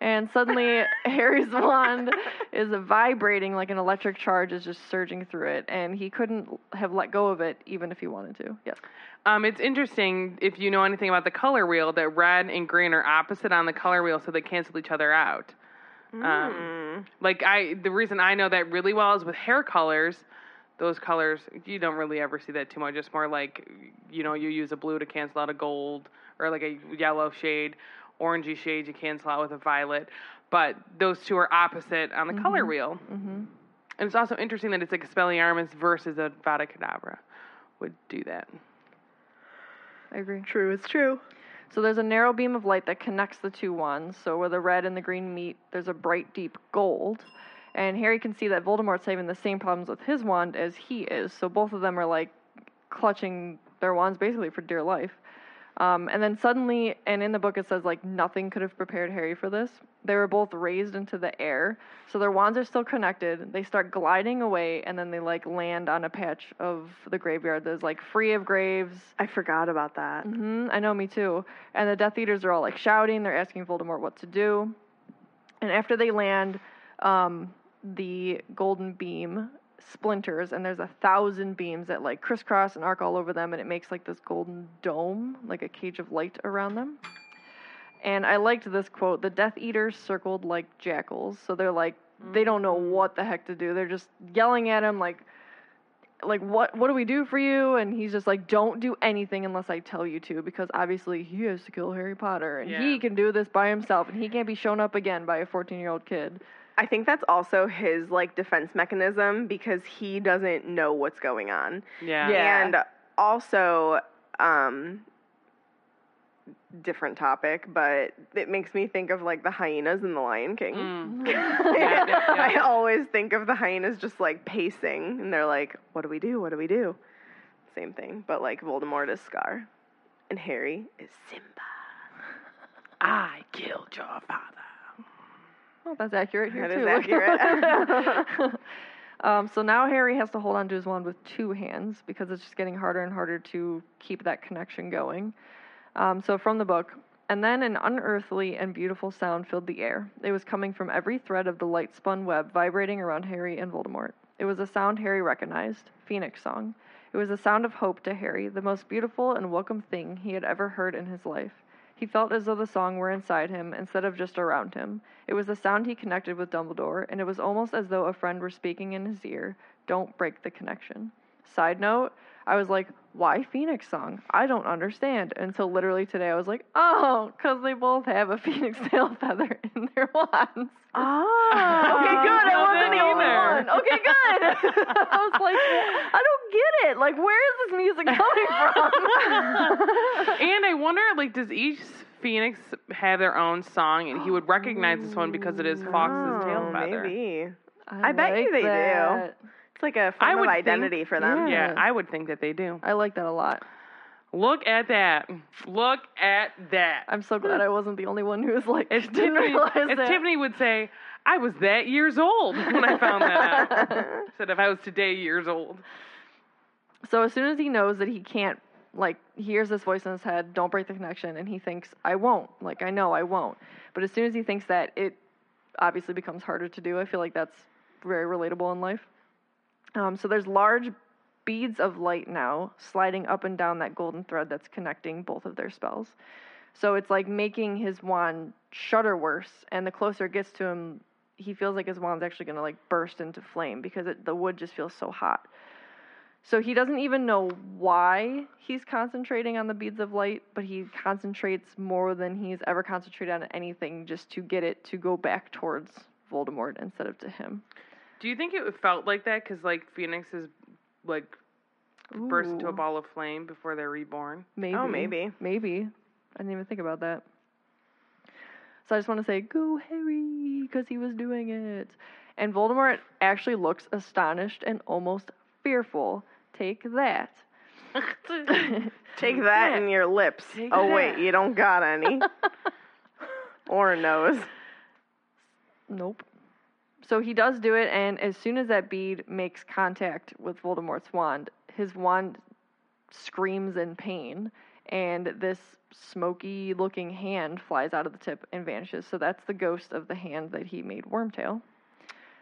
And suddenly, Harry's wand is vibrating like an electric charge is just surging through it, and he couldn't have let go of it even if he wanted to. Yes. Um, it's interesting if you know anything about the color wheel that red and green are opposite on the color wheel, so they cancel each other out. Um, Mm. like I, the reason I know that really well is with hair colors. Those colors you don't really ever see that too much. It's more like you know you use a blue to cancel out a gold or like a yellow shade, orangey shade you cancel out with a violet. But those two are opposite on the color wheel. Mm-hmm. And it's also interesting that it's like Expelliarmus versus a Vada Kedavra would do that. I agree. True is true. So there's a narrow beam of light that connects the two wands. So where the red and the green meet, there's a bright, deep gold. And Harry can see that Voldemort's having the same problems with his wand as he is. So both of them are like clutching their wands basically for dear life. Um, and then suddenly, and in the book it says like nothing could have prepared Harry for this. They were both raised into the air, so their wands are still connected. They start gliding away, and then they like land on a patch of the graveyard that's like free of graves, I forgot about that. hmm I know, me too. And the Death Eaters are all like shouting. They're asking Voldemort what to do. And after they land, um, the golden beam splinters, and there's a thousand beams that like crisscross and arc all over them, and it makes like this golden dome, like a cage of light around them. And I liked this quote: "The Death Eaters circled like jackals." So they're like, they don't know mm. what the heck to do. They're just yelling at him like like what what do we do for you and he's just like don't do anything unless i tell you to because obviously he has to kill harry potter and Yeah. he can do this by himself and he can't be shown up again by a 14 year old kid I think that's also his like defense mechanism because he doesn't know what's going on. Yeah. Yeah. And also, um, different topic, but it makes me think of like the hyenas in The Lion King. Mm. Yeah, yeah, yeah. I always think of the hyenas just like pacing, and they're like, "What do we do? What do we do?" Same thing, but like Voldemort is Scar, and Harry is Simba. I killed your father. Well that's accurate here That too is accurate. um, so now harry has to hold on to his wand with two hands because it's just getting harder and harder to keep that connection going um, so from the book and then an unearthly and beautiful sound filled the air. It was coming from every thread of the light spun web vibrating around Harry and Voldemort. It was a sound Harry recognized Phoenix Song. It was a sound of hope to Harry, the most beautiful and welcome thing he had ever heard in his life. He felt as though the song were inside him instead of just around him. It was the sound he connected with Dumbledore, and it was almost as though a friend were speaking in his ear. Don't break the connection. Side note, I was like, why Phoenix song? I don't understand. Until literally today, I was like, oh, because they both have a Phoenix tail feather in their wands. Oh. Ah. Okay, good. I wasn't the then only either. one. Okay, good. I was like, I don't get it. Like, where is this music coming from? And I wonder, like, does each Phoenix have their own song, and he would recognize this one because it is Fawkes's tail Oh, feather. Maybe. I bet you like they do. That. It's like a form of would think- identity for them. Yeah, Yeah. I would think that they do. I like that a lot. Look at that. Look at that. I'm so glad I wasn't the only one who was like, As didn't Tiffany, realize as that. Tiffany would say, I was that years old when I found that out. Said if I was today years old. So as soon as he knows that he can't, like, he hears this voice in his head, don't break the connection, and he thinks, I won't. Like, I know I won't. But as soon as he thinks that, it obviously becomes harder to do. I feel like that's very relatable in life. Um, so there's large beads of light now sliding up and down that golden thread that's connecting both of their spells. So it's like making his wand shudder worse, and the closer it gets to him, he feels like his wand's actually going to like burst into flame because it, the wood just feels so hot. So he doesn't even know why he's concentrating on the beads of light, but he concentrates more than he's ever concentrated on anything just to get it to go back towards Voldemort instead of to him. Do you think it felt like that? Because, like, Phoenix is, like, burst into a ball of flame before they're reborn. Maybe. Oh, maybe. Maybe. I didn't even think about that. So I just want to say, go Harry, because he was doing it. And Voldemort actually looks astonished and almost fearful. Take that. Take that in your lips. Take oh, that. wait, you don't got any. or a nose. Nope. So he does do it, and as soon as that bead makes contact with Voldemort's wand, his wand screams in pain, and this smoky looking hand flies out of the tip and vanishes. So that's the ghost of the hand that he made Wormtail.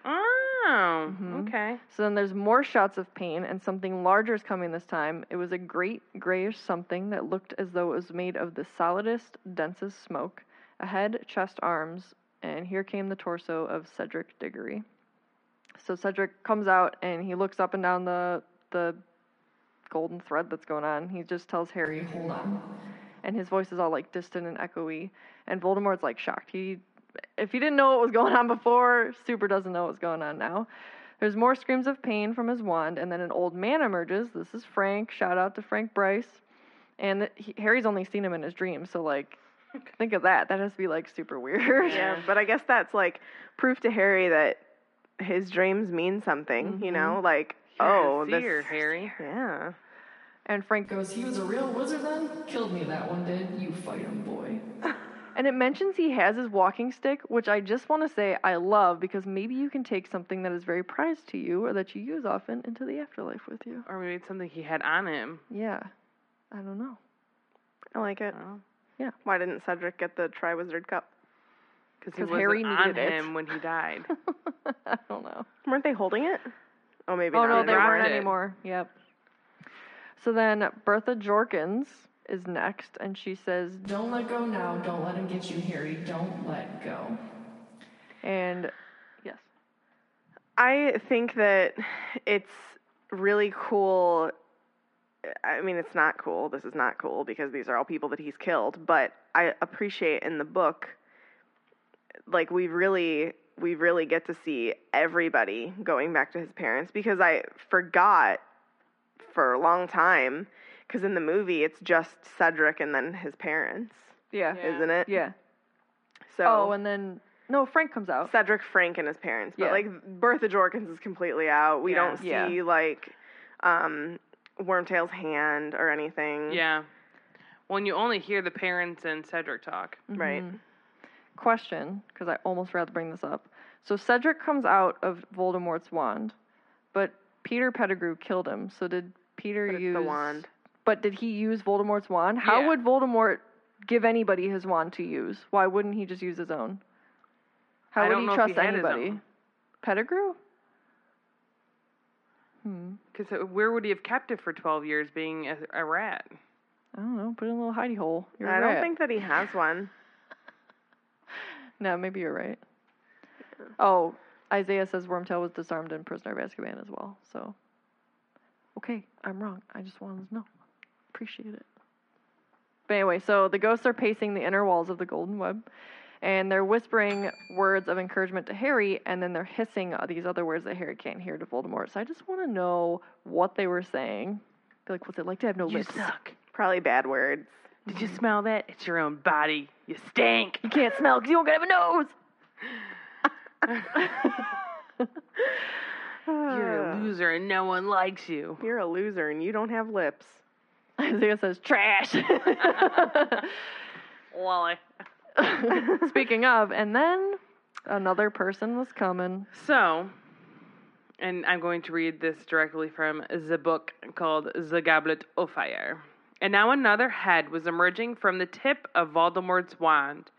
Oh, Mhm. okay. So then there's more shots of pain, and something larger is coming this time. It was a great grayish something that looked as though it was made of the solidest, densest smoke. A head, chest, arms, and here came the torso of Cedric Diggory. So Cedric comes out and he looks up and down the the golden thread that's going on. He just tells Harry, "Hold on," and his voice is all like distant and echoey. And Voldemort's like shocked. He, if he didn't know what was going on before, super doesn't know what's going on now. There's more screams of pain from his wand, and then an old man emerges. This is Frank. Shout out to Frank Bryce. And he, Harry's only seen him in his dreams, so like, think of that. That has to be like super weird. Yeah, but I guess that's like proof to Harry that his dreams mean something, you Mhm. know? Like, You're a oh, this. seer, Harry. Yeah. And Frank Goes, he was a real wizard then? Killed me that one did. You fight him, boy. And it mentions he has his walking stick, which I just want to say I love because maybe you can take something that is very prized to you or that you use often into the afterlife with you. Or maybe it's something he had on him. Yeah. I don't know. I like it. Oh. Why didn't Cedric get the Triwizard Cup? Because he 'Cause wasn't Harry on needed it. him when he died. I don't know. Weren't they holding it? Oh, maybe oh not. no, they dropped weren't it. anymore. Yep. So then Bertha Jorkins is next, and she says, Don't let go now. Don't let him get you, Harry. Don't let go. and yes, I think that it's really cool. I mean, it's not cool. This is not cool because these are all people that he's killed. But I appreciate in the book, like we really, we really get to see everybody going back to his parents because I forgot for a long time because in the movie it's just Cedric and then his parents, yeah, Yeah. isn't it? yeah. So Oh, and then no, Frank comes out. Cedric Frank and his parents. But Yeah. like Bertha Jorkins is completely out. We Yeah. don't see Yeah. like um Wormtail's hand or anything. yeah. When you only hear the parents and Cedric talk. Right. Mhm. Question, because I almost forgot to bring this up. So Cedric comes out of Voldemort's wand, but Peter Pettigrew killed him. So did Peter But it's use the wand. But did he use Voldemort's wand? How Yeah. would Voldemort give anybody his wand to use? Why wouldn't he just use his own? How I would don't he know if trust he had his anybody? own. Pettigrew? Hmm. Because where would he have kept it for 12 years being a, a rat? I don't know. Put it in a little hidey hole. You're I a don't think that he has one. No, maybe you're right. Oh, Isaiah says Wormtail was disarmed in Prisoner of Azkaban as well. So, okay, I'm wrong. I just wanted to know. Appreciate it. But anyway, so the ghosts are pacing the inner walls of the Golden Web, and they're whispering words of encouragement to Harry, and then they're hissing uh, these other words that Harry can't hear to Voldemort. So I just want to know what they were saying. They're like, what's it like to have no You lips? suck. Probably bad words. Did you smell that? It's your own body. You stink. You can't smell because you don't have a nose. You're a loser and no one likes you. You're a loser and you don't have lips. Isaiah says trash. Wally. Speaking of, and then another person was coming. So, and I'm going to read this directly from the book called The Goblet of Fire. And now another head was emerging from the tip of Voldemort's wand,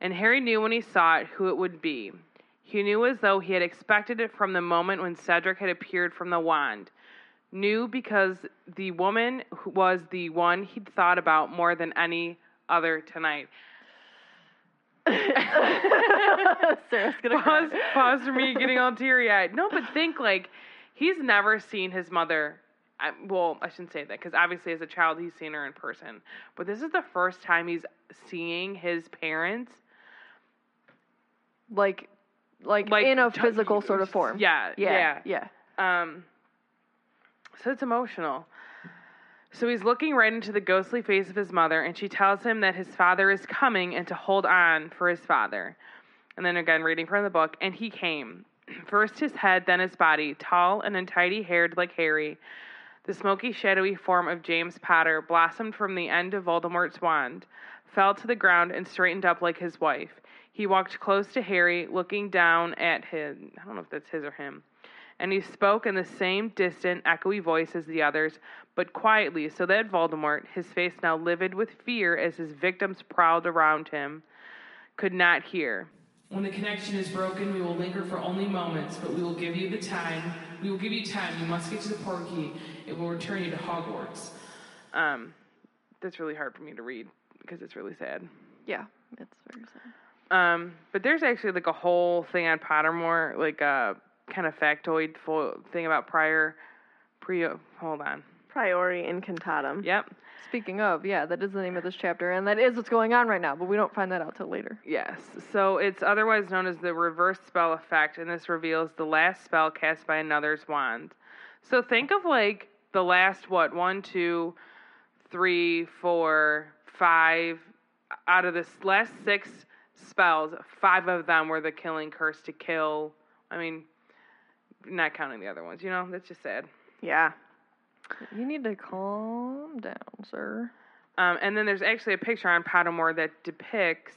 and Harry knew when he saw it who it would be. He knew as though he had expected it from the moment when Cedric had appeared from the wand. Knew because the woman was the one he'd thought about more than any other tonight. Sarah's gonna pause, cry. pause for me getting all teary eyed. No, but think like he's never seen his mother. I, well, I shouldn't say that because obviously as a child he's seen her in person, but this is the first time he's seeing his parents. Like, like, Like in a physical sort of form. Yeah, yeah, yeah. yeah. Um, so it's emotional. So he's looking right into the ghostly face of his mother, and she tells him that his father is coming and to hold on for his father. And then again, reading from the book, and he came. First his head, then his body, tall and untidy haired like Harry. The smoky, shadowy form of James Potter blossomed from the end of Voldemort's wand, fell to the ground, and straightened up like his wife. He walked close to Harry, looking down at him. I don't know if that's his or him and he spoke in the same distant, echoey voice as the others, but quietly, so that Voldemort, his face now livid with fear as his victims prowled around him, could not hear. When the connection is broken, we will linger for only moments, but we will give you the time. We will give you time. You must get to the portkey. It will return you to Hogwarts. Um, that's really hard for me to read because it's really sad. Yeah, it's very sad. Um, but there's actually like a whole thing on Pottermore, like a kind of factoid fo- thing about prior, pre. Hold on. Priori incantatem. Yep. Speaking of, yeah, that is the name of this chapter, and that is what's going on right now, but we don't find that out till later. Yes. So it's otherwise known as the reverse spell effect, and this reveals the last spell cast by another's wand. So think of like the last what one, two, three, four, five. Out of this last six spells, five of them were the killing curse to kill. I mean, not counting the other ones. You know, that's just sad. Yeah. You need to calm down, sir. Um, and then there's actually a picture on Pottermore that depicts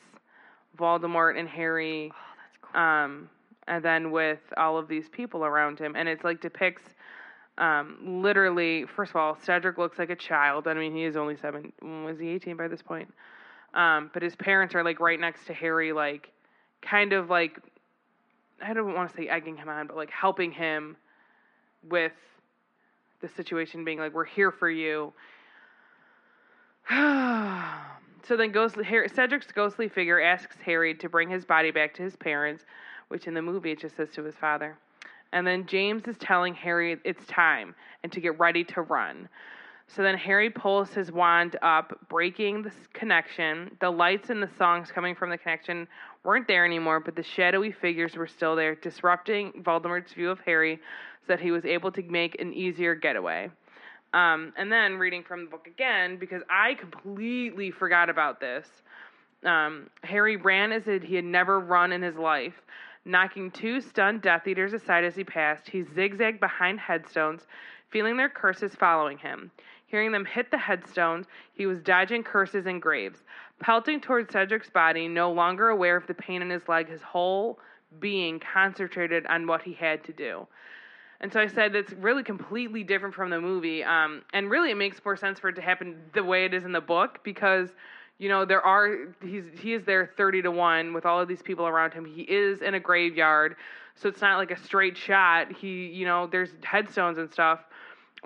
Voldemort and Harry, Oh, that's cool. um, and then with all of these people around him, and it's like depicts um, literally. First of all, Cedric looks like a child. I mean, he is only seven. Was he 18 by this point? Um, but his parents are like right next to Harry, like kind of like I don't want to say egging him on, but like helping him with the situation being like, we're here for you. so then ghostly, Harry, Cedric's ghostly figure asks Harry to bring his body back to his parents, which in the movie it just says to his father. And then James is telling Harry it's time and to get ready to run. So then Harry pulls his wand up, breaking the connection. The lights and the songs coming from the connection weren't there anymore, but the shadowy figures were still there, disrupting Voldemort's view of Harry so that he was able to make an easier getaway. Um, and then reading from the book again, because I completely forgot about this. Um, Harry ran as if he had never run in his life. Knocking two stunned Death Eaters aside as he passed, he zigzagged behind headstones, feeling their curses following him. Hearing them hit the headstones, he was dodging curses and graves. Pelting toward Cedric's body, no longer aware of the pain in his leg, his whole being concentrated on what he had to do. And so I said it's really completely different from the movie. Um, and really, it makes more sense for it to happen the way it is in the book because, you know, there are he's he is there thirty to one with all of these people around him. He is in a graveyard, so it's not like a straight shot. He, you know, there's headstones and stuff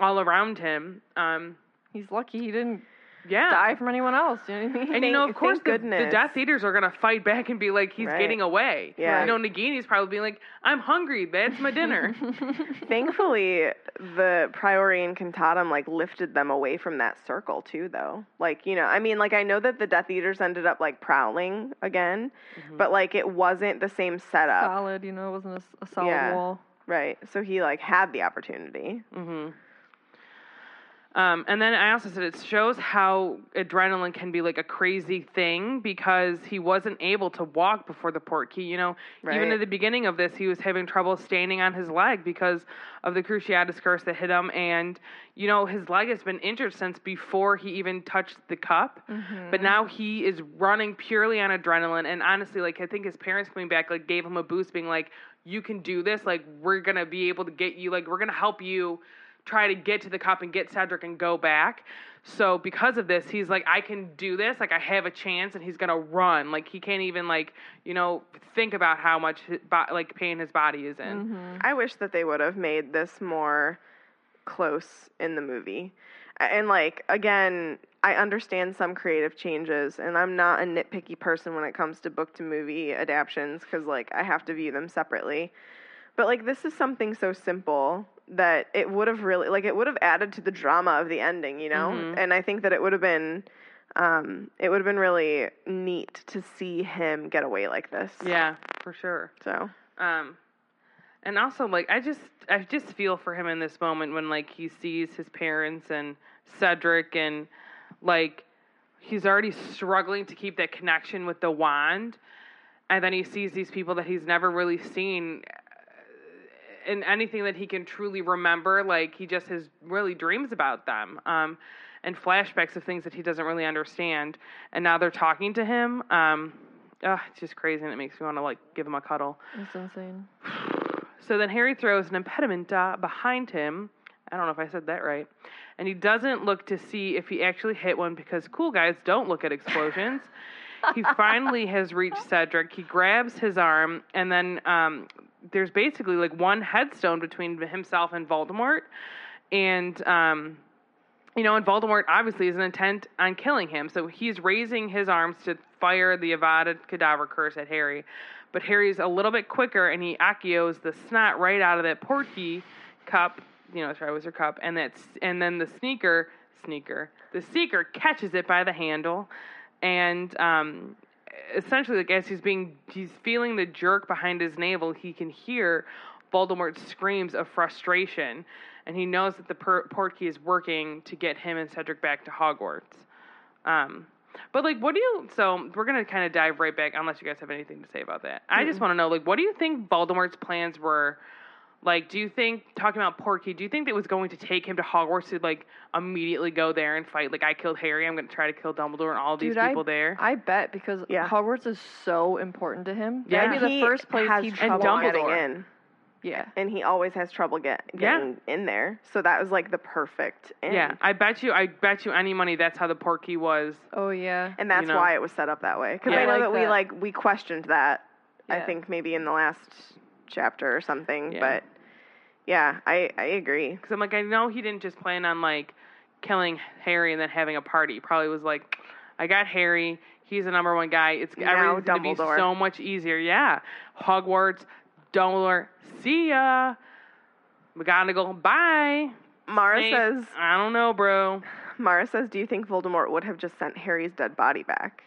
all around him. Um, He's lucky he didn't Yeah. die from anyone else. You know what I mean? And you know, of course, the, the. Death Eaters are gonna fight back and be like, he's Right. getting away. Yeah. You know, Nagini's probably being like, I'm hungry. That's my dinner. Thankfully, the Priori Incantatem like lifted them away from that circle too, though. Like you know, I mean, like I know that the Death Eaters ended up like prowling again, Mm-hmm. but like it wasn't the same setup, solid, you know, it wasn't a solid Yeah. wall. right? So he like had the opportunity. hmm Um, and then I also said it shows how adrenaline can be like a crazy thing because he wasn't able to walk before the port key. You know, even Right. at the beginning of this, he was having trouble standing on his leg because of the Cruciatus curse that hit him. And, you know, his leg has been injured since before he even touched the cup. But now he is running purely on adrenaline. And honestly, like, I think his parents coming back, like, gave him a boost, being like, you can do this. Like, we're going to be able to get you, like, we're going to help you try to get to the cup and get Cedric and go back. So because of this, he's like, I can do this. Like I have a chance, and he's gonna run. Like he can't even like you know think about how much his bo- like pain his body is in. Mm-hmm. I wish that they would have made this more close in the movie. And like again, I understand some creative changes and I'm not a nitpicky person when it comes to book to movie adaptations cuz like I have to view them separately. But like this is something so simple that it would have really like it would have added to the drama of the ending, you know? Mhm. And I think that it would have been um it would have been really neat to see him get away like this. Yeah, for sure. So, Um, and also like I just I just feel for him in this moment when like he sees his parents and Cedric and like he's already struggling to keep that connection with the wand, and then he sees these people that he's never really seen in anything that he can truly remember. Like he just has really dreams about them. Um, and flashbacks of things that he doesn't really understand, and now they're talking to him. Um, ugh, it's just crazy, and it makes me want to like give him a cuddle. It's insane. So then Harry throws an impediment uh, behind him. I don't know if I said that right. And he doesn't look to see if he actually hit one because cool guys don't look at explosions. he finally has reached Cedric. He grabs his arm, and then um, there's basically like one headstone between himself and Voldemort. And, um, you know, and Voldemort obviously is intent on killing him. So he's raising his arms to fire the Avada Kedavra curse at Harry. But Harry's a little bit quicker, and he Accios the snot right out of that Portkey cup, you know, Triwizard cup, and that's and then the sneaker, sneaker, the seeker catches it by the handle, and um, essentially, like as he's being, he's feeling the jerk behind his navel, he can hear Voldemort's screams of frustration, and he knows that the per- Portkey is working to get him and Cedric back to Hogwarts. Um, but like, what do you? So we're gonna kind of dive right back, unless you guys have anything to say about that. I just want to know, like, what do you think Voldemort's plans were? Like, do you think talking about Portkey? Do you think that was going to take him to Hogwarts to like immediately go there and fight? Like, I killed Harry. I'm gonna try to kill Dumbledore and all these Dude, people I, there. I bet because Yeah. Hogwarts is so important to him. Yeah. That'd be the he first place has he'd trouble And getting Dumbledore. in. Yeah. and he always has trouble get, Yeah. getting in there. So that was like the perfect end. yeah, I bet you. I bet you any money that's how the Portkey was. Oh yeah. and that's know. why it was set up that way. Because Yeah. I I know like that, we like we questioned that. I think maybe in the last chapter or something. Yeah. But yeah, I I agree. Because I'm like, I know he didn't just plan on like killing Harry and then having a party. Probably was like, I got Harry. He's the number one guy. It's Now gonna be so much easier. Yeah, Hogwarts, Dumbledore. See ya. McGonagall. Bye. Mara says I don't know, bro. Mara says, Do you think Voldemort would have just sent Harry's dead body back?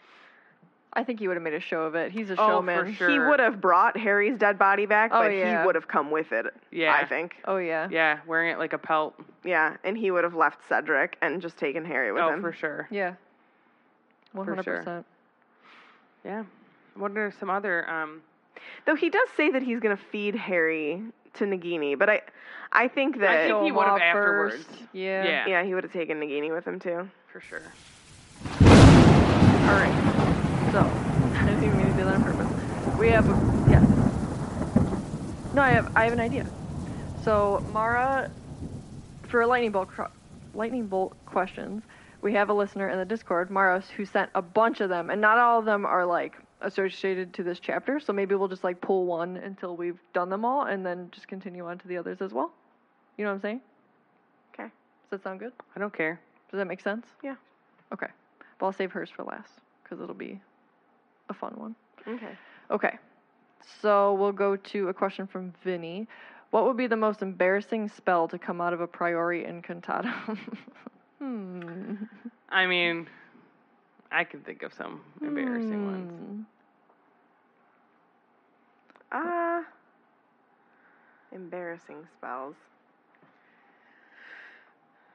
I think he would have made a show of it. He's a Oh, for showman. sure. He would have brought Harry's dead body back, Oh, but yeah. he would have come with it. Yeah. I think. Oh yeah. Yeah, wearing it like a pelt. Yeah, and he would have left Cedric and just taken Harry with oh, him. for sure. Yeah. One For hundred sure. percent. Yeah. What are some other? um Though he does say that he's going to feed Harry to Nagini, but I, I think that I think he would have afterwards. first. Yeah. Yeah, yeah, he would have taken Nagini with him too. for sure. All right. So I didn't even mean to do that on purpose. We have yeah. No, I have I have an idea. So Mara, for lightning bolt lightning bolt questions, we have a listener in the Discord, Maros, who sent a bunch of them, and not all of them are like associated to this chapter. So maybe we'll just like pull one until we've done them all, and then just continue on to the others as well. You know what I'm saying? Okay. Does that sound good? I don't care. Does that make sense? Yeah. Okay. But I'll save hers for last because it'll be a fun one. Okay. Okay. So we'll go to a question from Vinny. What would be the most embarrassing spell to come out of a priori incantatem? hmm. I mean, I can think of some embarrassing ones. Hmm. Ah. embarrassing spells.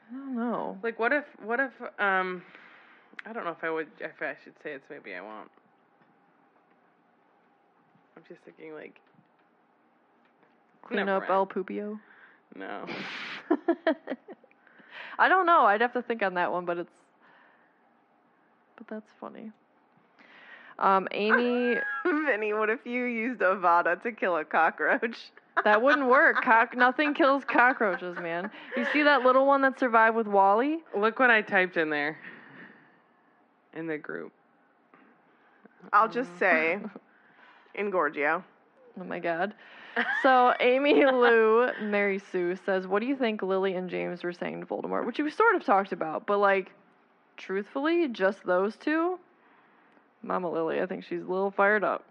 I don't know. Like, what if, what if, um, I don't know if I would, if I should say it's maybe I won't. I'm just thinking, like, Clean up mind. El Pupio. No. I don't know. I'd have to think on that one, but it's. But that's funny. Um, Amy, Vinny, what if you used Avada to kill a cockroach? that wouldn't work. Cock, nothing kills cockroaches, man. You see that little one that survived with Wally? Look what I typed in there. In the group. I'll just say, Engorgio. Oh my god. So Amy Lou Mary Sue says, "What do you think Lily and James were saying to Voldemort?" Which we sort of talked about, but like, truthfully, just those two. Mama Lily, I think she's a little fired up.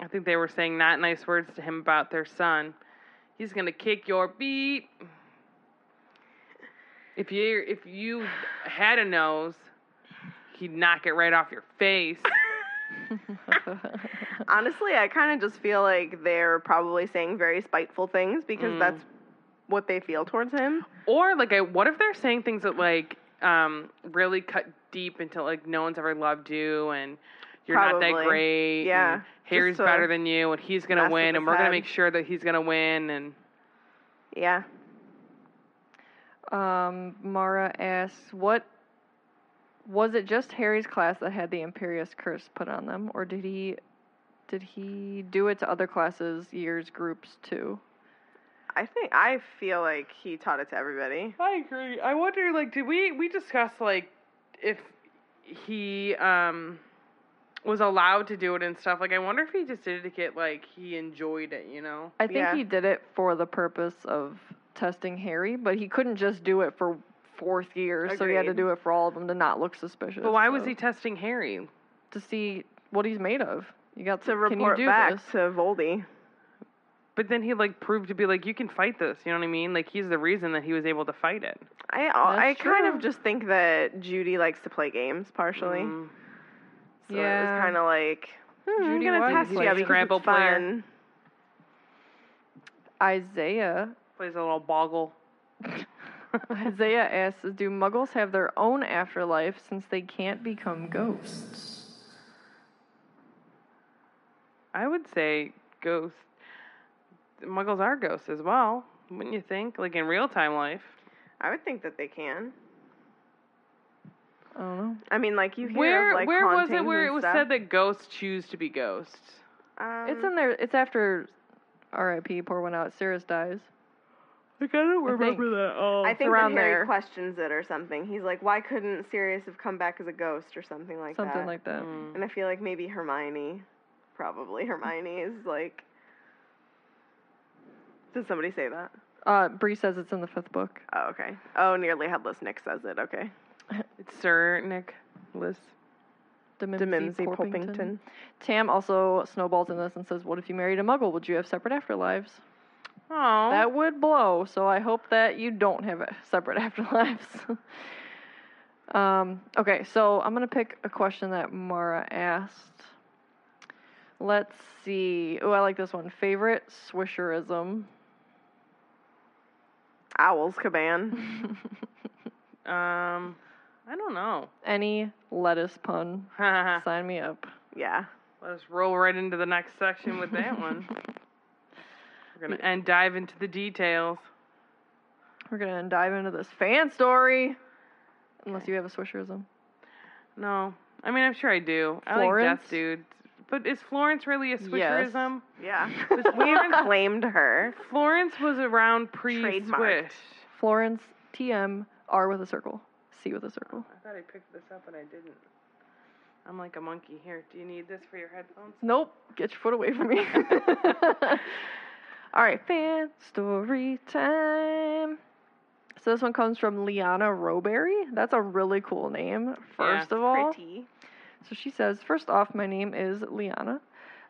I think they were saying not nice words to him about their son. He's gonna kick your beat. If you if you had a nose, he'd knock it right off your face. Honestly, I kind of just feel like they're probably saying very spiteful things because Mm. that's what they feel towards him. Or like, I, what if they're saying things that like um, really cut deep into like no one's ever loved you and you're not that great. Yeah, and Harry's better than you and he's gonna win and we're gonna make sure that he's gonna win and Yeah. Um, Mara asks, "What was it? Just Harry's class that had the Imperius curse put on them, or did he did he do it to other classes, years, groups too?" I think I feel like he taught it to everybody. I agree. I wonder, like, did we we discussed like if he um was allowed to do it and stuff? Like, I wonder if he just did it to get like he enjoyed it, you know? I think Yeah. he did it for the purpose of testing Harry, but he couldn't just do it for fourth year, so he had to Agreed. do it for all of them to not look suspicious. But why was so- he testing Harry? to see what he's made of? You got To can you report do back this? to Voldy. But then he like proved to be like, you can fight this. You know what I mean? Like he's the reason that he was able to fight it. I I That's kind true. of just think that Judy likes to play games partially. Mm. So it Yeah. was kind of like, hmm, Judy I'm gonna was test a you because Scrabble it's player. fun. Isaiah Plays a little boggle. Isaiah asks, "Do Muggles have their own afterlife since they can't become ghosts?" I would say ghosts. Muggles are ghosts as well, wouldn't you think? Like in real time life. I would think that they can. I don't know. I mean, like you hear Where of like where was it where it was stuff. said that ghosts choose to be ghosts? Um, It's in there. It's after R.I.P. Poor one out. Sirius dies. Like I don't I think. that. Oh, I think around that Harry there. questions it or something. He's like, "Why couldn't Sirius have come back as a ghost or something like Something that?" Something like that. Mm. And I feel like maybe Hermione, probably Hermione is like. Did somebody say that? Uh, Bree says it's in the fifth book. Oh, okay. Oh, nearly headless Nick says it. Okay. It's Sir Nick Liz. de Mimsy Demimsy Porpington. Porpington. Tam also snowballs in this and says, "What if you married a Muggle? Would you have separate afterlives?" Oh, That would blow. So I hope that you don't have a- separate afterlives. um, okay, so I'm gonna pick a question that Mara asked. Let's see. Oh, I like this one. Favorite Swisherism. Owls Caban. um, I don't know. Any lettuce pun. Sign me up. Yeah. Let us roll right into the next section with that one. We're gonna and dive into the details. We're gonna dive into this fan story. Unless you have a Swisherism. No, I mean I'm sure I do. I Florence? like Death Dude, but is Florence really a Yes. Swisherism? Yeah. Was Florence, claimed her. Florence was around pre Trademarked. Swish. Florence TM R with a circle. C with a circle. I thought I picked this up and I didn't. I'm like a monkey. Here, do you need this for your headphones? Nope. Get your foot away from me. All right, fan story time. So this one comes from Liana Roberry. That's a really cool name. First of all, Pretty. so she says, first off, my name is Liana.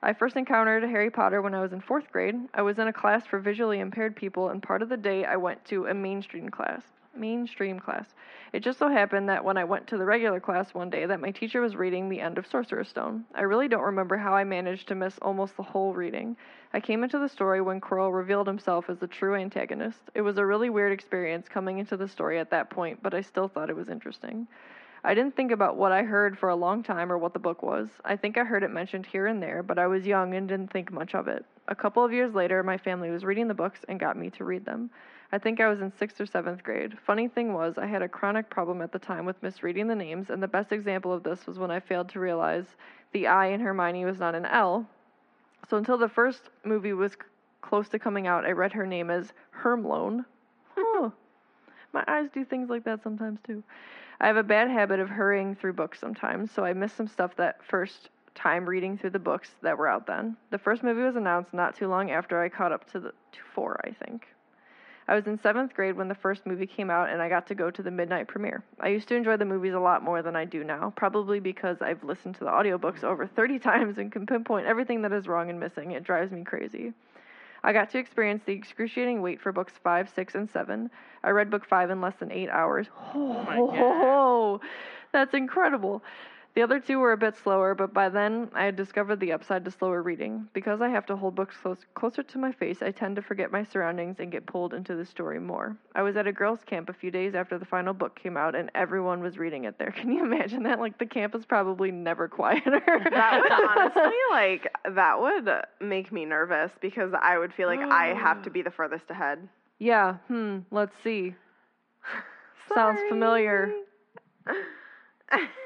I first encountered Harry Potter when I was in fourth grade. I was in a class for visually impaired people, and part of the day I went to a mainstream class. Mainstream class. It just so happened that when I went to the regular class one day, that my teacher was reading the end of Sorcerer's Stone. I really don't remember how I managed to miss almost the whole reading. I came into the story when Quirrell revealed himself as the true antagonist. It was a really weird experience coming into the story at that point, but I still thought it was interesting. I didn't think about what I heard for a long time or what the book was. I think I heard it mentioned here and there, but I was young and didn't think much of it. A couple of years later, my family was reading the books and got me to read them. I think I was in sixth or seventh grade. Funny thing was, I had a chronic problem at the time with misreading the names, and the best example of this was when I failed to realize the I in Hermione was not an L. So until the first movie was c- close to coming out, I read her name as Hermlone. My eyes do things like that sometimes too. I have a bad habit of hurrying through books sometimes, so I missed some stuff that first time reading through the books that were out then. The first movie was announced not too long after I caught up to the to four, I think. I was in seventh grade when the first movie came out, and I got to go to the midnight premiere. I used to enjoy the movies a lot more than I do now, probably because I've listened to the audiobooks over 30 times and can pinpoint everything that is wrong and missing. It drives me crazy. I got to experience the excruciating wait for books 5, 6, and 7. I read book 5 in less than 8 hours. Oh, my God. that's incredible. The other two were a bit slower, but by then I had discovered the upside to slower reading. Because I have to hold books close, closer to my face, I tend to forget my surroundings and get pulled into the story more. I was at a girls' camp a few days after the final book came out, and everyone was reading it there. Can you imagine that? Like, the camp is probably never quieter. That would honestly, like, that would make me nervous because I would feel like I have to be the furthest ahead. yeah, hmm, let's see. Sounds familiar.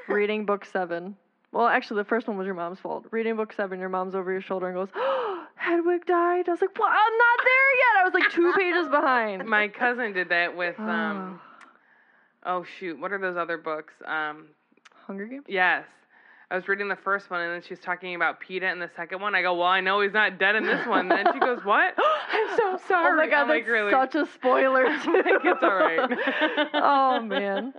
Reading book seven. Well, actually, the first one was your mom's fault. Reading book seven, your mom's over your shoulder and goes, oh, Hedwig died. I was like, what? I'm not there yet. I was like two pages behind. My cousin did that with um oh shoot, what are those other books? Um Hunger Games? yes. I was reading the first one and then she's talking about Peeta in the second one. I go, Well, I know he's not dead in this one. And then she goes, What? I'm so sorry. Oh my god, I'm that's like, really? such a spoiler. Like, it's all right. oh man.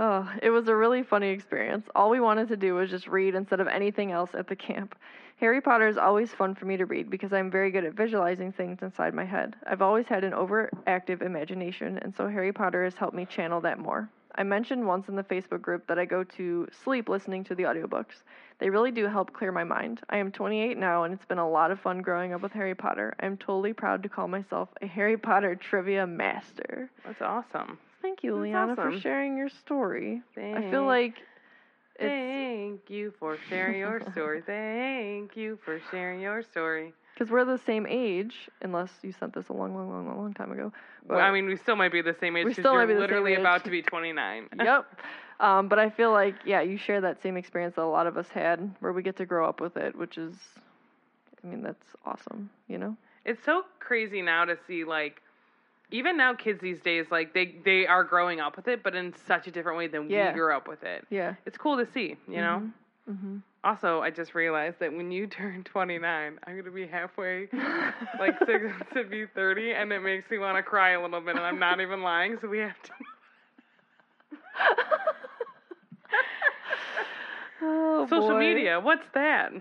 Oh, it was a really funny experience. All we wanted to do was just read instead of anything else at the camp. Harry Potter is always fun for me to read because I'm very good at visualizing things inside my head. I've always had an overactive imagination, and so Harry Potter has helped me channel that more. I mentioned once in the Facebook group that I go to sleep listening to the audiobooks. They really do help clear my mind. I am 28 now, and it's been a lot of fun growing up with Harry Potter. I'm totally proud to call myself a Harry Potter trivia master. That's awesome. Thank you, That's Liana, for sharing your story. I feel like it's Thank you for sharing your story. Thank you for sharing your story. because we're the same age, unless you sent this a long, long, long, long, time ago. Well, I mean, we still might be the same age We still might be literally about to be 29. yep. Um, but I feel like, yeah, you share that same experience that a lot of us had, where we get to grow up with it, which is, I mean, that's awesome. You know? It's so crazy now to see like even now kids these days like they they are growing up with it but in such a different way than Yeah. we grew up with it. Yeah. It's cool to see, you know? Mm-hmm. Also, I just realized that when you turn 29, I'm going to be halfway like 6 to be 30 and it makes me want to cry a little bit and I'm not even lying, so we have to oh, Social boy. media, what's that?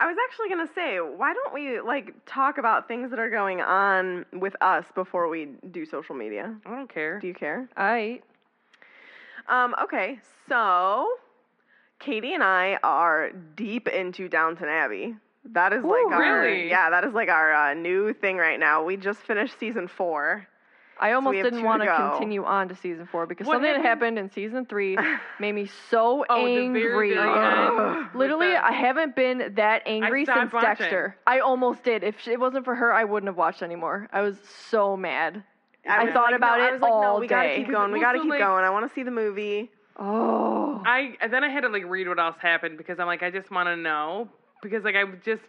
I was actually gonna say, why don't we like talk about things that are going on with us before we do social media? I don't care. Do you care? I Um, okay, so Katie and I are deep into Downton Abbey. That is like our really? yeah, that is like our uh, new thing right now. We just finished season four. I almost have didn't want to to go. continue on to season four because What something that happened? happened in season three made me so Oh, the angry. very, very end. Literally, I haven't been that angry since watching. Dexter. I almost did. If it wasn't for her, I wouldn't have watched anymore. I was so mad. I was thought like, about no, I it was like, no, all we gotta day. keep going. We gotta keep like- going. I want to see the movie. Oh, I and then I had to like read what else happened because I'm like I just want to know because like I just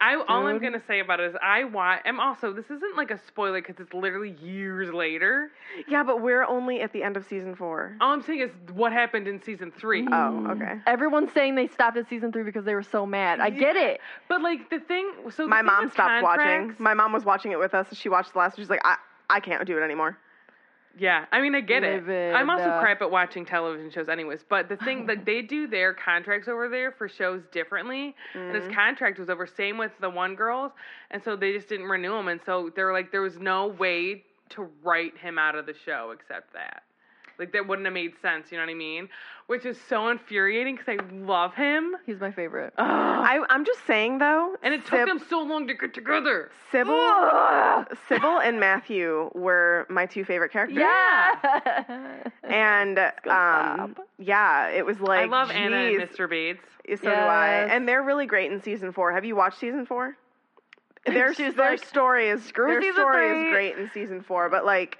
I all I'm gonna say about it is I watch. I'm also this isn't like a spoiler because it's literally years later. Yeah, but we're only at the end of season four. All I'm saying is what happened in season three. Oh, mm. okay. everyone's saying they stopped at season three because they were so mad. I get it. But like the thing, so the My thing mom with stopped watching. My mom was watching it with us. She watched the last. She's like, I, I can't do it anymore. Yeah, I mean, I get it. I'm also uh, crap at watching television shows, anyways. But the thing, like, they do their contracts over there for shows differently, and Mm-hmm. his contract was over. Same with the one girls, and so they just didn't renew him, and so they're like, there was no way to write him out of the show except that. Like that wouldn't have made sense, you know what I mean? Which is so infuriating because I love him. He's my favorite. Ugh. I, I'm just saying though, and it took Sib- them so long to get together. Sybil, Sybil and Matthew were my two favorite characters. Yeah. And um, yeah, it was like I love Anna and Mr. Bates. So do I. And they're really great in season four. Have you watched season four? Their their like, story is "Screw their story three." is great in season four, but like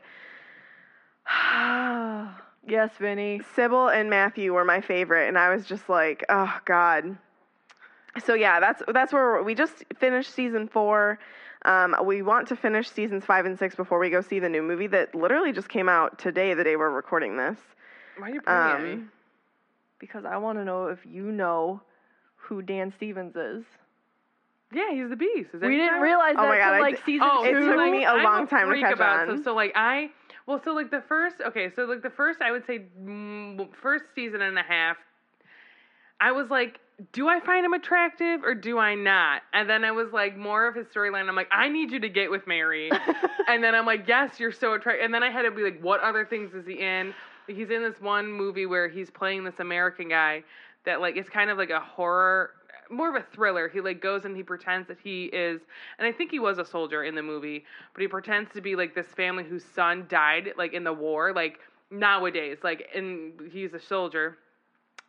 yes, Vinny. Sybil and Matthew were my favorite, and I was just like, oh god. So yeah, that's that's where we just finished season four. Um, we want to finish seasons five and six before we go see the new movie that literally just came out today, the day we're recording this. Why are you pointing at me? Um, Because I want to know if you know who Dan Stevens is. Yeah, he's the beast. Is that We didn't name? realize Oh my God, till I like d- season Oh, It two. took like, me a I'm long time to catch about, on. So, so like I, well, so like the first, okay, so like the first, I would say mm, first season and a half, I was like, do I find him attractive or do I not? And then I was like, more of his storyline. I'm like, I need you to get with Mary. and then I'm like, yes, you're so attractive. And then I had to be like, what other things is he in? He's in this one movie where he's playing this American guy that like it's kind of like a horror more of a thriller. He like goes and he pretends that he is and I think he was a soldier in the movie, but he pretends to be like this family whose son died like in the war, like nowadays, like and he's a soldier,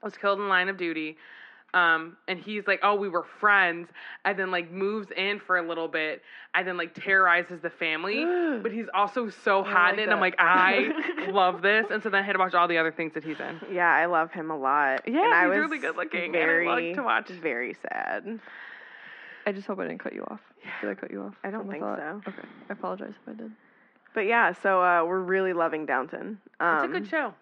was killed in line of duty. Um, and he's like, oh, we were friends, and then like moves in for a little bit, and then like terrorizes the family. but he's also so hot like in it. and I'm like, I love this, and so then I had to watch all the other things that he's in. Yeah, I love him a lot. Yeah, and I he's was really good looking, and I Very, like to watch. Very sad. I just hope I didn't cut you off. Did I cut you off? I don't think thought? so. Okay. I apologize if I did. But yeah, so uh, we're really loving Downton. Um, It's a good show.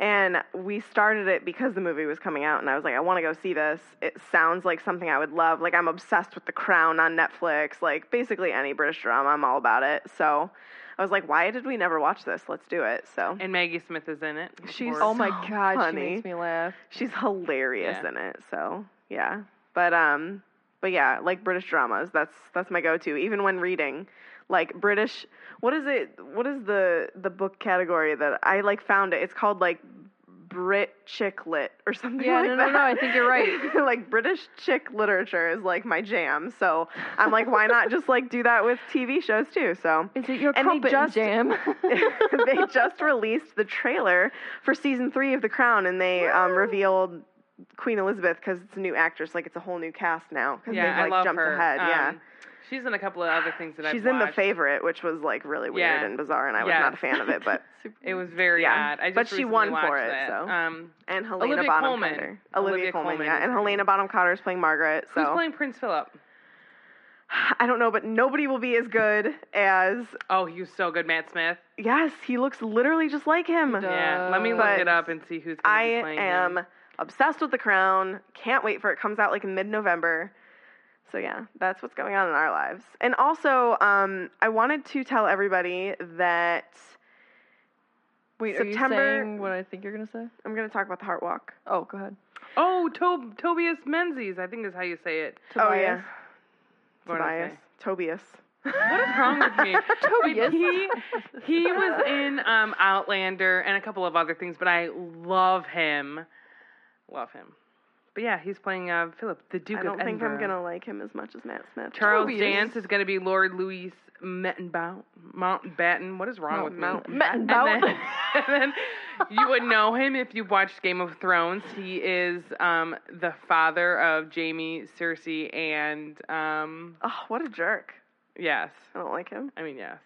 And we started it because the movie was coming out, and I was like, I want to go see this. It sounds like something I would love. Like, I'm obsessed with The Crown on Netflix. Like, basically any British drama, I'm all about it. So I was like, why did we never watch this? Let's do it. So And Maggie Smith is in it. She's- Oh my So god, funny. she makes me laugh. she's hilarious Yeah. in it. So yeah, but um, but yeah, like British dramas. That's that's my go-to. Even when reading, like British. What is it? What is the the book category that I like found it? It's called like Brit chick lit or something Yeah, like no, that. no, no, I think you're right. like British chick literature is like my jam. So I'm like, why not just like do that with TV shows too? So Is it your And crumpet just- jam? they just released the trailer for season three of The Crown, and they um, revealed Queen Elizabeth because it's a new actress. Like it's a whole new cast now because yeah, they've like I love jumped her. ahead. yeah, Um, she's in a couple of other things that I've she's in the favorite, which was like really weird Yeah. and bizarre, and I was not a fan of it. But It was very Yeah, odd. I just but she recently won watched for it, that. so. Um, and Helena Olivia Bonham Colman. Carter, Olivia Olivia Colman, Colman yeah, and Helena. Bonham Carter is playing Margaret. who's So playing Prince Philip? I don't know, but nobody will be as good as. Oh, he was so good, Matt Smith. Yes, he looks literally just like him. Yeah, let me look But it up and see who's. Gonna I be playing am Him. obsessed with The Crown. Can't wait for it. Comes out like in mid-November. So yeah, that's what's going on in our lives. And also, um, I wanted to tell everybody that Wait, September- are you saying what I think you're gonna say? I'm going to talk about the Heart Walk. Oh, go ahead. Oh, Tob- Tobias Menzies, I think is how you say it. Oh yeah, Tobias. What did I Tobias, say? Tobias. What is wrong with me? Tobias. He he was in um, Outlander and a couple of other things, but I love him. Love him. But yeah, he's playing uh, Philip, the Duke of England. I don't of think Edinburgh. I'm going to like him as much as Matt Smith. Charles Tobias. Dance is going to be Lord Louis Mountbatten. Mountbatten. What is wrong with Mount- me? Met And and then, and then you would know him if you watched Game of Thrones. He is um, the father of Jaime, Cersei, and um, Oh, what a jerk. yes, I don't like him. I mean yes.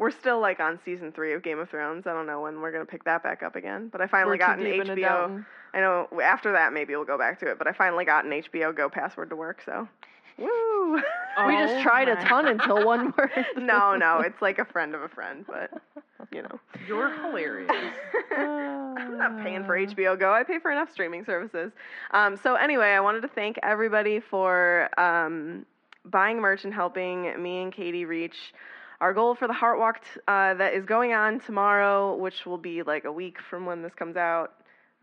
We're still like on season three of Game of Thrones. I don't know when we're gonna pick that back up again. But I finally We're got an HBO. I know after that maybe we'll go back to it. But I finally got an HBO Go password to work. So, woo! we Oh just tried a ton until one word. no, no, it's like a friend of a friend. But you know, You're hilarious. I'm not paying for HBO Go. I pay for enough streaming services. Um, so anyway, I wanted to thank everybody for um, buying merch and helping me and Katie reach our goal for the Heart Walk t- uh, that is going on tomorrow, which will be like a week from when this comes out,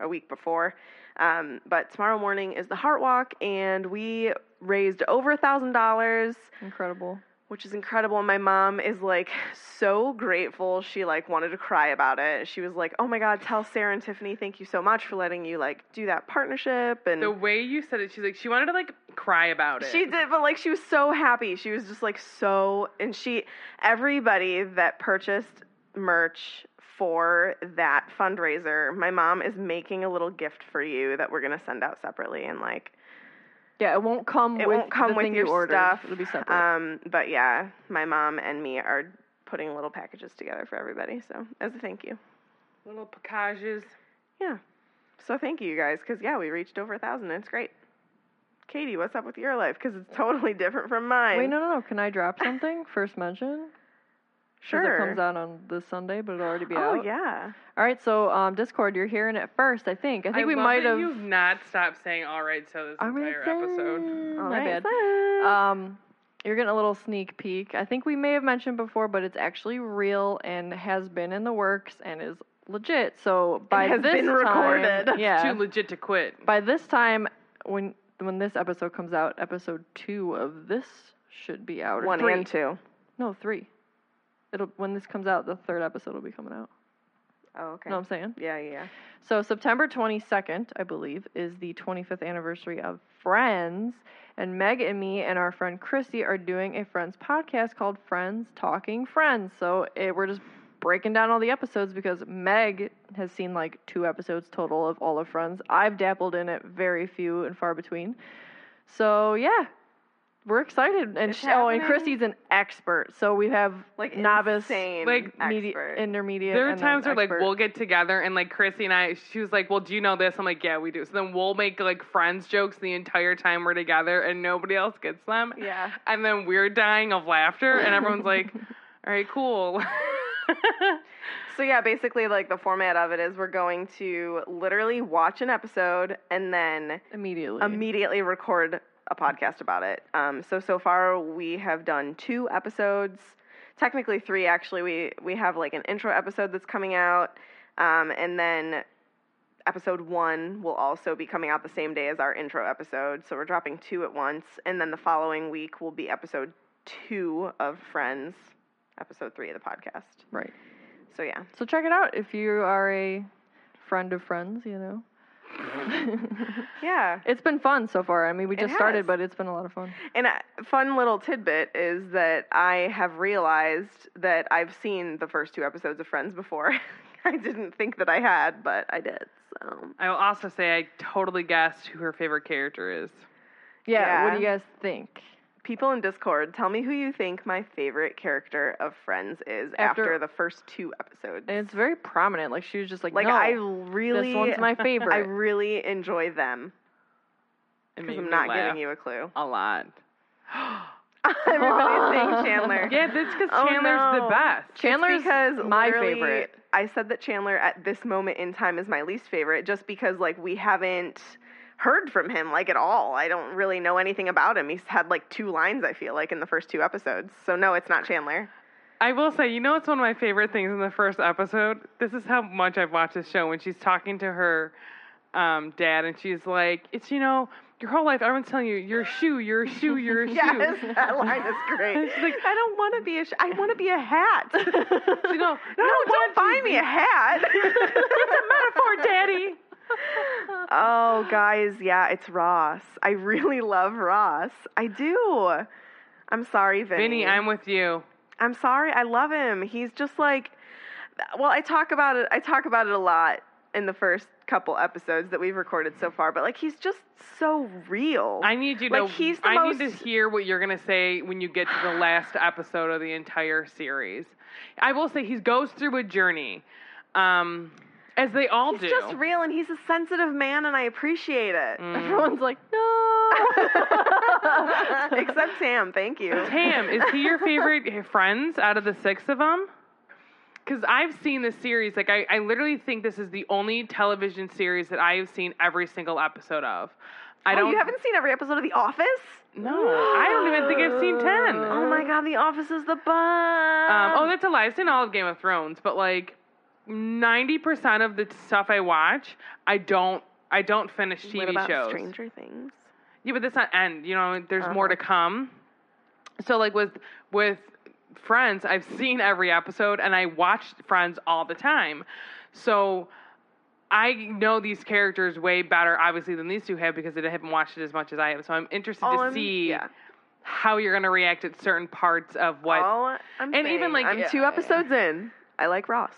a week before. Um, but tomorrow morning is the Heart Walk, and we raised over a thousand dollars Incredible. which is incredible. And my mom is like so grateful. She like wanted to cry about it. She was like, "Oh my god, tell Sarah and Tiffany thank you so much for letting you like do that partnership." And The way you said it, she's like she wanted to like cry about it. she did, but like she was so happy. She was just like so and she everybody that purchased merch for that fundraiser, my mom is making a little gift for you that we're going to send out separately and like Yeah, it won't come it with won't come the with your you ordered. stuff. It'll be separate. Um, but yeah, my mom and me are putting little packages together for everybody. So as a thank you, Little packages. yeah. So thank you, you guys, because yeah, we reached over a thousand. and It's great. Katie, what's up with your life? Because it's totally different from mine. Wait, no, no, no. Can I drop something? First mention? sure. it comes out on this Sunday, but it'll already be oh out. Oh yeah. All right, so um, Discord, you're hearing it first, I think. I think we might have. You've not stopped saying all right, so this All right, entire episode. then. All My right, bad. then. Um, you're getting a little sneak peek. I think we may have mentioned before, but it's actually real and has been in the works and is legit. So by has this been time, recorded. yeah, Too legit to quit. by this time when when this episode comes out, episode two of this should be out. or One three. and two. No, three. It'll when this comes out, the third episode will be coming out. Oh okay. Know what I'm saying? Yeah, yeah. yeah. So September 22nd, I believe, is the 25th anniversary of Friends, and Meg and me and our friend Christy are doing a Friends podcast called Friends Talking Friends. So it, we're just breaking down all the episodes because Meg has seen like two episodes total of all of Friends. I've dabbled in it, very few and far between. So yeah. We're excited, and It's sh- oh, and happening. Christy's an expert. So we have Like novice, like, medi- expert. intermediate. There are and times where like we'll get together and like Chrissy and I, she was like, "Well, do you know this?" I'm like, "Yeah, we do." So then we'll make like friends jokes the entire time we're together, and nobody else gets them. yeah. And then we're dying of laughter, and everyone's like, "All right, cool." So yeah, basically like the format of it is we're going to literally watch an episode and then immediately. immediately record a podcast about it. Um, so so far we have done two episodes, technically three actually. We we have like an intro episode that's coming out, um, and then episode one will also be coming out the same day as our intro episode. So we're dropping two at once, and then the following week will be episode two of Friends, episode three of the podcast. right. So yeah. So check it out if you are a friend of friends, you know. Yeah. it's been fun so far. I mean, we just started, but it's been a lot of fun. And a fun little tidbit is that I have realized that I've seen the first two episodes of Friends before. I didn't think that I had, but I did. So I will also say I totally guessed who her favorite character is. Yeah, What do you guys think? People in Discord, tell me who you think my favorite character of Friends is After- after, the first two episodes. And it's very prominent. Like she was just like, like no, I really, this one's my I really enjoy them because I'm not laugh giving you a clue. a lot. Everybody's saying Chandler. Yeah, that's because Oh, Chandler's no. the best. Chandler's because my favorite. I said that Chandler at this moment in time is my least favorite just because like we haven't heard from him like at all. I don't really know anything about him. He's had like two lines I feel like in the first two episodes. So no, it's not Chandler. I will say, you know, it's one of my favorite things in the first episode. This is how much I've watched this show. When she's talking to her um, dad, and she's like, "It's you know, your whole life, everyone's telling you, you're a shoe, you're a shoe, you're a Yes, shoe." that line is great. She's like, I don't want to be a sh- I want to be a hat. You know, no, "I don't buy me a hat. It's a metaphor, Daddy. Oh, guys, yeah, it's Ross. I really love Ross. I do. I'm sorry, Vinny. Vinny, I'm with you. I'm sorry. I love him. He's just like, well, I talk about it. I talk about it a lot in the first couple episodes that we've recorded so far. But like, he's just so real. I need you to. Like, he's the I need most- to hear what you're gonna say when you get to the last episode of the entire series. I will say he goes through a journey, um, as they all do. he's do. just real, and he's a sensitive man, and I appreciate it. Mm. Everyone's like, no. Except Sam. Thank you. Tam, is he your favorite friends out of the six of them? because I've seen this series. Like, I, I literally think this is the only television series that I have seen every single episode of. I oh, don't. you haven't seen every episode of The Office? No, I don't even think I've seen ten. Oh my god, The Office is the best. Um, oh, that's a lie. I've seen all of Game of Thrones, but like ninety percent of the stuff I watch, I don't. I don't finish TV what about shows. Stranger Things? Yeah, but that's not end. You know, there's more Uh-huh. to come. So like with with Friends, I've seen every episode and I watch Friends all the time. So I know these characters way better, obviously, than these two have because they haven't watched it as much as I have. So I'm interested All to I'm- see yeah. how you're gonna react at certain parts of what. All I'm and even, like, I'm two yeah. episodes in. I like Ross.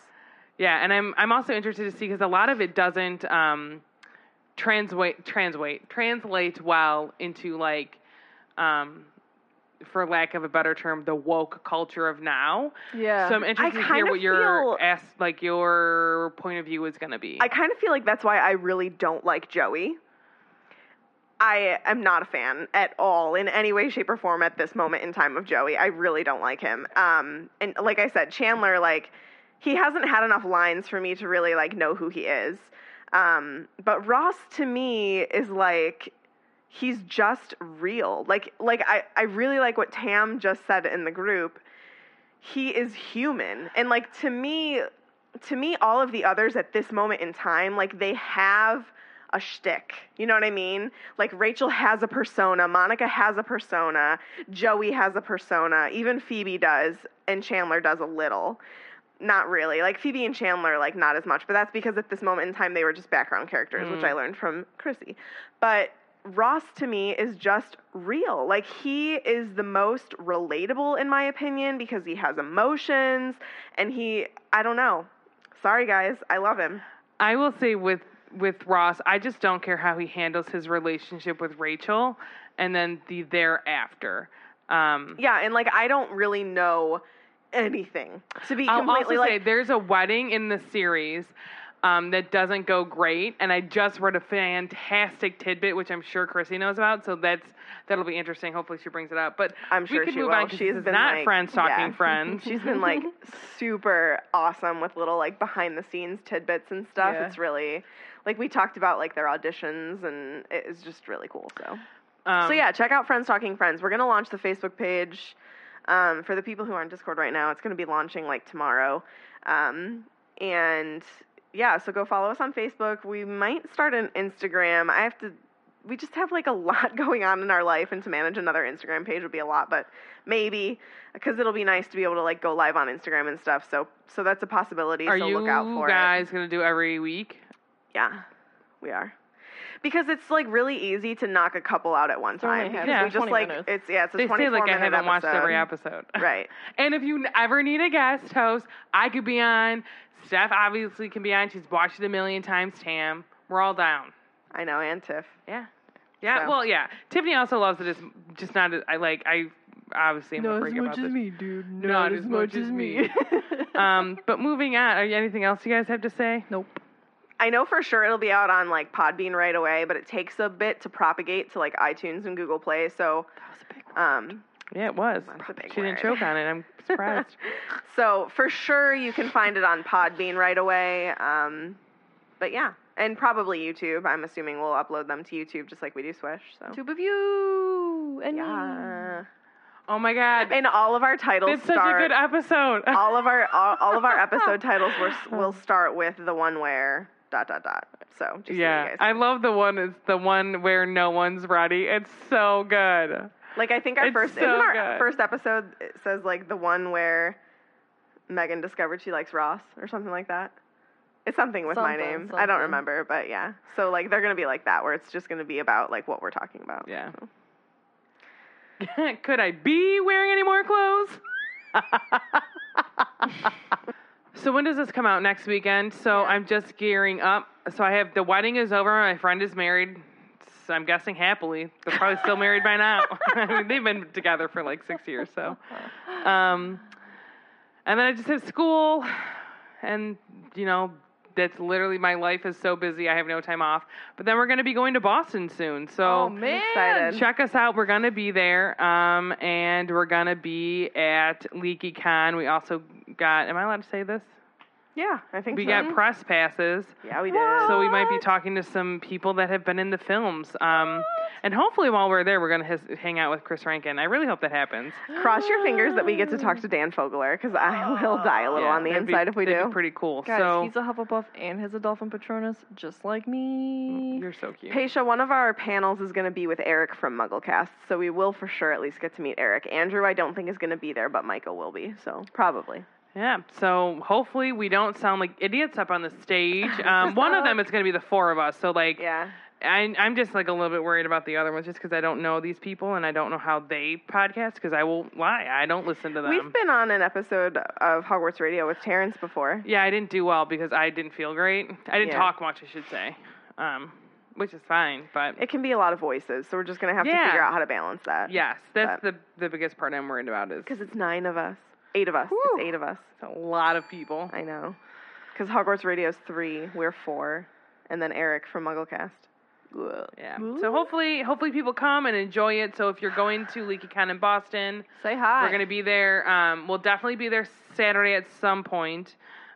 Yeah, and I'm I'm also interested to see because a lot of it doesn't um, translate translate translate well into like, um, for lack of a better term, the woke culture of now. Yeah. So I'm interested to hear what your feel- ask like your point of view is going to be. I kind of feel like that's why I really don't like Joey. I am not a fan at all in any way, shape, or form at this moment in time of Joey. I really don't like him. Um, and like I said, Chandler, like he hasn't had enough lines for me to really like know who he is. Um, but Ross to me is like he's just real. Like like I, I really like what Tam just said in the group. He is human. And like to me to me all of the others at this moment in time, like they have a shtick. You know what I mean? Like Rachel has a persona, Monica has a persona, Joey has a persona, even Phoebe does, and Chandler does a little. Not really. Like Phoebe and Chandler, like not as much, but that's because at this moment in time they were just background characters, which I learned from Chrissy. But Ross to me is just real. Like he is the most relatable in my opinion because he has emotions and he I don't know. Sorry guys, I love him. I will say with with Ross, I just don't care how he handles his relationship with Rachel, and then the thereafter. Um, Yeah, and like I don't really know anything. To be I'll completely also like say there's a wedding in the series um, that doesn't go great, and I just read a fantastic tidbit, which I'm sure Chrissy knows about. So that's that'll be interesting. Hopefully, she brings it up. But I'm sure we could she move will. on She's been not like, friends talking yeah. friends. She's been like super awesome with little like behind the scenes tidbits and stuff. Yeah. It's really like we talked about like their auditions and it is just really cool. So Um, so yeah, check out Friends Talking Friends. We're gonna launch the Facebook page. Um, for the people who are on Discord right now, it's gonna be launching like tomorrow. Um, and yeah, so go follow us on Facebook. We might start an Instagram. I have to we just have like a lot going on in our life and to manage another Instagram page would be a lot, but maybe because it'll be nice to be able to like go live on Instagram and stuff. So so that's a possibility. Are so you look out for it. guys gonna do every week? Yeah, we are. Because it's like really easy to knock a couple out at one time. half- Because yeah, we just like minutes. it's yeah, it's a They twenty say four like I haven't watched every episode. episode. Right. And if you ever need a guest host, I could be on. Steph obviously can be on. She's watched it a million times. Tam, we're all down. I know, and Tiff. Yeah. Yeah. So. Well, yeah. Tiffany also loves it. As, just not. I like. I obviously am a freak about this. me, dude. Not as much as me. Um, but moving on. Are you, anything else you guys have to say? nope. I know for sure it'll be out on like Podbean right away, but it takes a bit to propagate to like iTunes and Google Play. So, That was a big um, Yeah, it was. That's a big she didn't choke on it. I'm surprised. so for sure you can find it on Podbean right away. Um, but yeah, and probably YouTube. I'm assuming we'll upload them to YouTube just like we do Swish. So Tube of you and yeah, oh my god. and all of our titles It's such a good episode. all of our all, all of our episode titles will will start with the one where dot dot dot. So just so you yeah, guys I love the one. It's the one where no one's ready. It's so good. Like I think our It's first so isn't our good. first episode it says like the one where Megan discovered she likes Ross or something like that. It's something with my Something, name. I don't remember, but yeah. So like they're gonna be like that where it's just gonna be about like what we're talking about. Yeah. So. Could I be wearing any more clothes? so when does this come out? Next weekend. So I'm just gearing up. So I have the wedding is over. My friend is married. So I'm guessing happily. They're probably still married by now. I mean, they've been together for like six years. So, um, and then I just have school, and you know that's literally my life is so busy. I have no time off. But then we're going to be going to Boston soon. So Oh man. excited. check us out. We're gonna be there, um, and we're gonna be at LeakyCon. We also got. Am I allowed to say this? Yeah, I think We so. got press passes. yeah, we did. So we might be talking to some people that have been in the films. Um, and hopefully while we're there, we're going to his- hang out with Chris Rankin. I really hope that happens. Cross your fingers that we get to talk to Dan Fogler because I will die a little Yeah, on the that'd be- inside if we that'd do. be pretty cool. Guys, so he's a Hufflepuff and has a Dolphin Patronus, just like me. you're so cute. Paisha, one of our panels is going to be with Eric from MuggleCast, so we will for sure at least get to meet Eric. Andrew, I don't think is going to be there, but Michael will be, so probably. Yeah. So hopefully we don't sound like idiots up on the stage. Um, one of them is going to be the four of us. So like, Yeah. I, I'm just like a little bit worried about the other ones, just because I don't know these people and I don't know how they podcast. Because I won't lie, I don't listen to them. We've been on an episode of Hogwarts Radio with Terrence before. Yeah, I didn't do well because I didn't feel great. I didn't Yeah. talk much, I should say, um, which is fine. But It can be a lot of voices, so we're just going to have to figure out how to balance that. yes, that's the the biggest part I'm worried about is Because it's nine of us. Eight of us. Whew. It's eight of us. a lot of people. I know. Because Hogwarts Radio is three, we're four, and then Eric from MuggleCast. Yeah. So hopefully, hopefully people come and enjoy it. So if you're going to LeakyCon in Boston, Say hi. we're gonna be there. Um, we'll definitely be there Saturday at some point.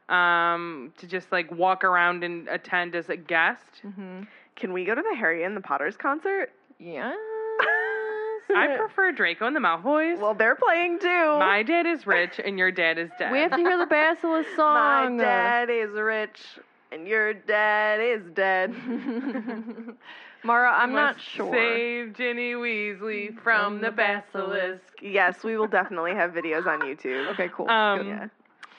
Um, to just like walk around and attend as a guest. Mm-hmm. Can we go to the Harry and the Potters concert? Yeah. I prefer Draco and the Malfoys. Well, they're playing too. My dad is rich and your dad is dead. we have to hear the Basilisk song. My dad is rich, and your dad is dead. Mara, I'm not sure. Save Ginny Weasley from the basilisk. yes, we will definitely have videos on YouTube. Okay, cool. Um, Yeah.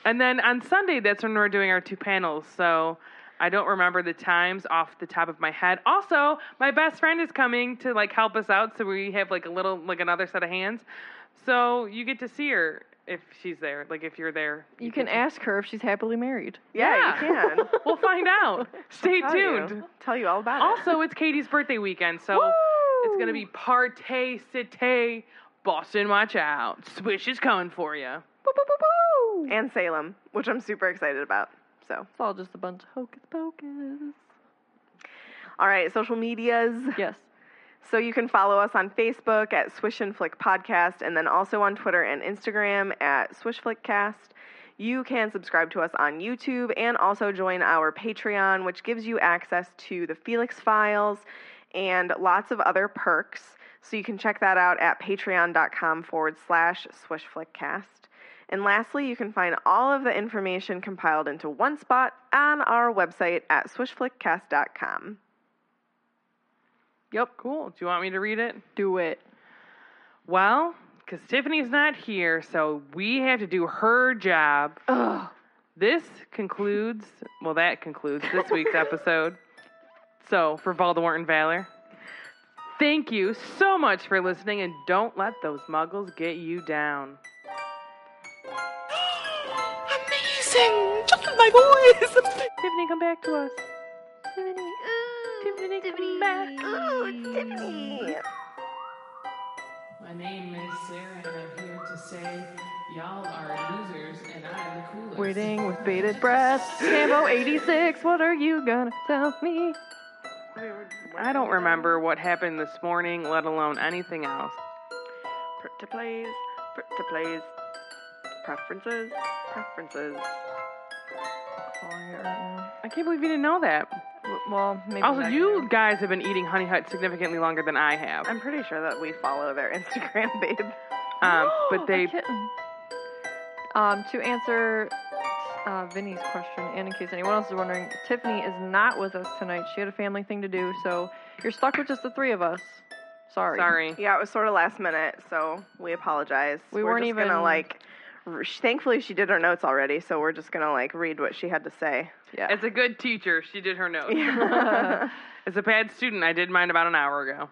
And then on Sunday, that's when we're doing our two panels. So I don't remember the times off the top of my head. Also, my best friend is coming to like help us out, so we have like a little like another set of hands. So you get to see her if she's there. Like if you're there, you can get to- ask her if she's happily married. Yeah, you can. we'll find out. Stay Tell tuned. You. Tell you all about it. Also, it's Katie's birthday weekend, so it's gonna be partay cite. Boston, watch out! Swish is coming for you. it. And Salem, which I'm super excited about. So, It's all just a bunch of hocus pocus. all right, social medias. Yes. So you can follow us on Facebook at Swish and Flick Podcast, and then also on Twitter and Instagram at Swish Flick Cast. You can subscribe to us on YouTube and also join our Patreon, which gives you access to the Felix files and lots of other perks. So you can check that out at patreon.com forward slash swishflickcast. And lastly, you can find all of the information compiled into one spot on our website at swishflickcast.com. Yep, cool. Do you want me to read it? Do it. Well, because Tiffany's not here, so we have to do her job. Ugh. This concludes, well, that concludes this week's episode. So, for Voldemort and Valor, thank you so much for listening, and don't let those muggles get you down. Amazing! Just like my voice! Tiffany, come back to us. Tiffany. Tiffany, come back. Ooh, it's Tiffany. My name is Sarah, and I'm here to say y'all are losers, and I'm the coolest. Waiting with bated breath. Sambo 86, what are you gonna tell me? I don't remember what happened this morning, let alone anything else. Pretty plays, pretty plays. Preferences, preferences. I can't believe you didn't know that. Well, maybe Also, not you guys have been eating Honey Hut significantly longer than I have. I'm pretty sure that we follow their Instagram, babe. Um, but they A kitten. Um, to answer uh, Vinny's question, and in case anyone else is wondering, Tiffany is not with us tonight. She had a family thing to do, so you're stuck with just the three of us. Sorry. sorry. Yeah, it was sort of last minute, so we apologize. We We're weren't just gonna even- like. Thankfully, she did her notes already, so we're just gonna like read what she had to say. Yeah. As a good teacher, she did her notes. Yeah. As a bad student, I did mine about an hour ago.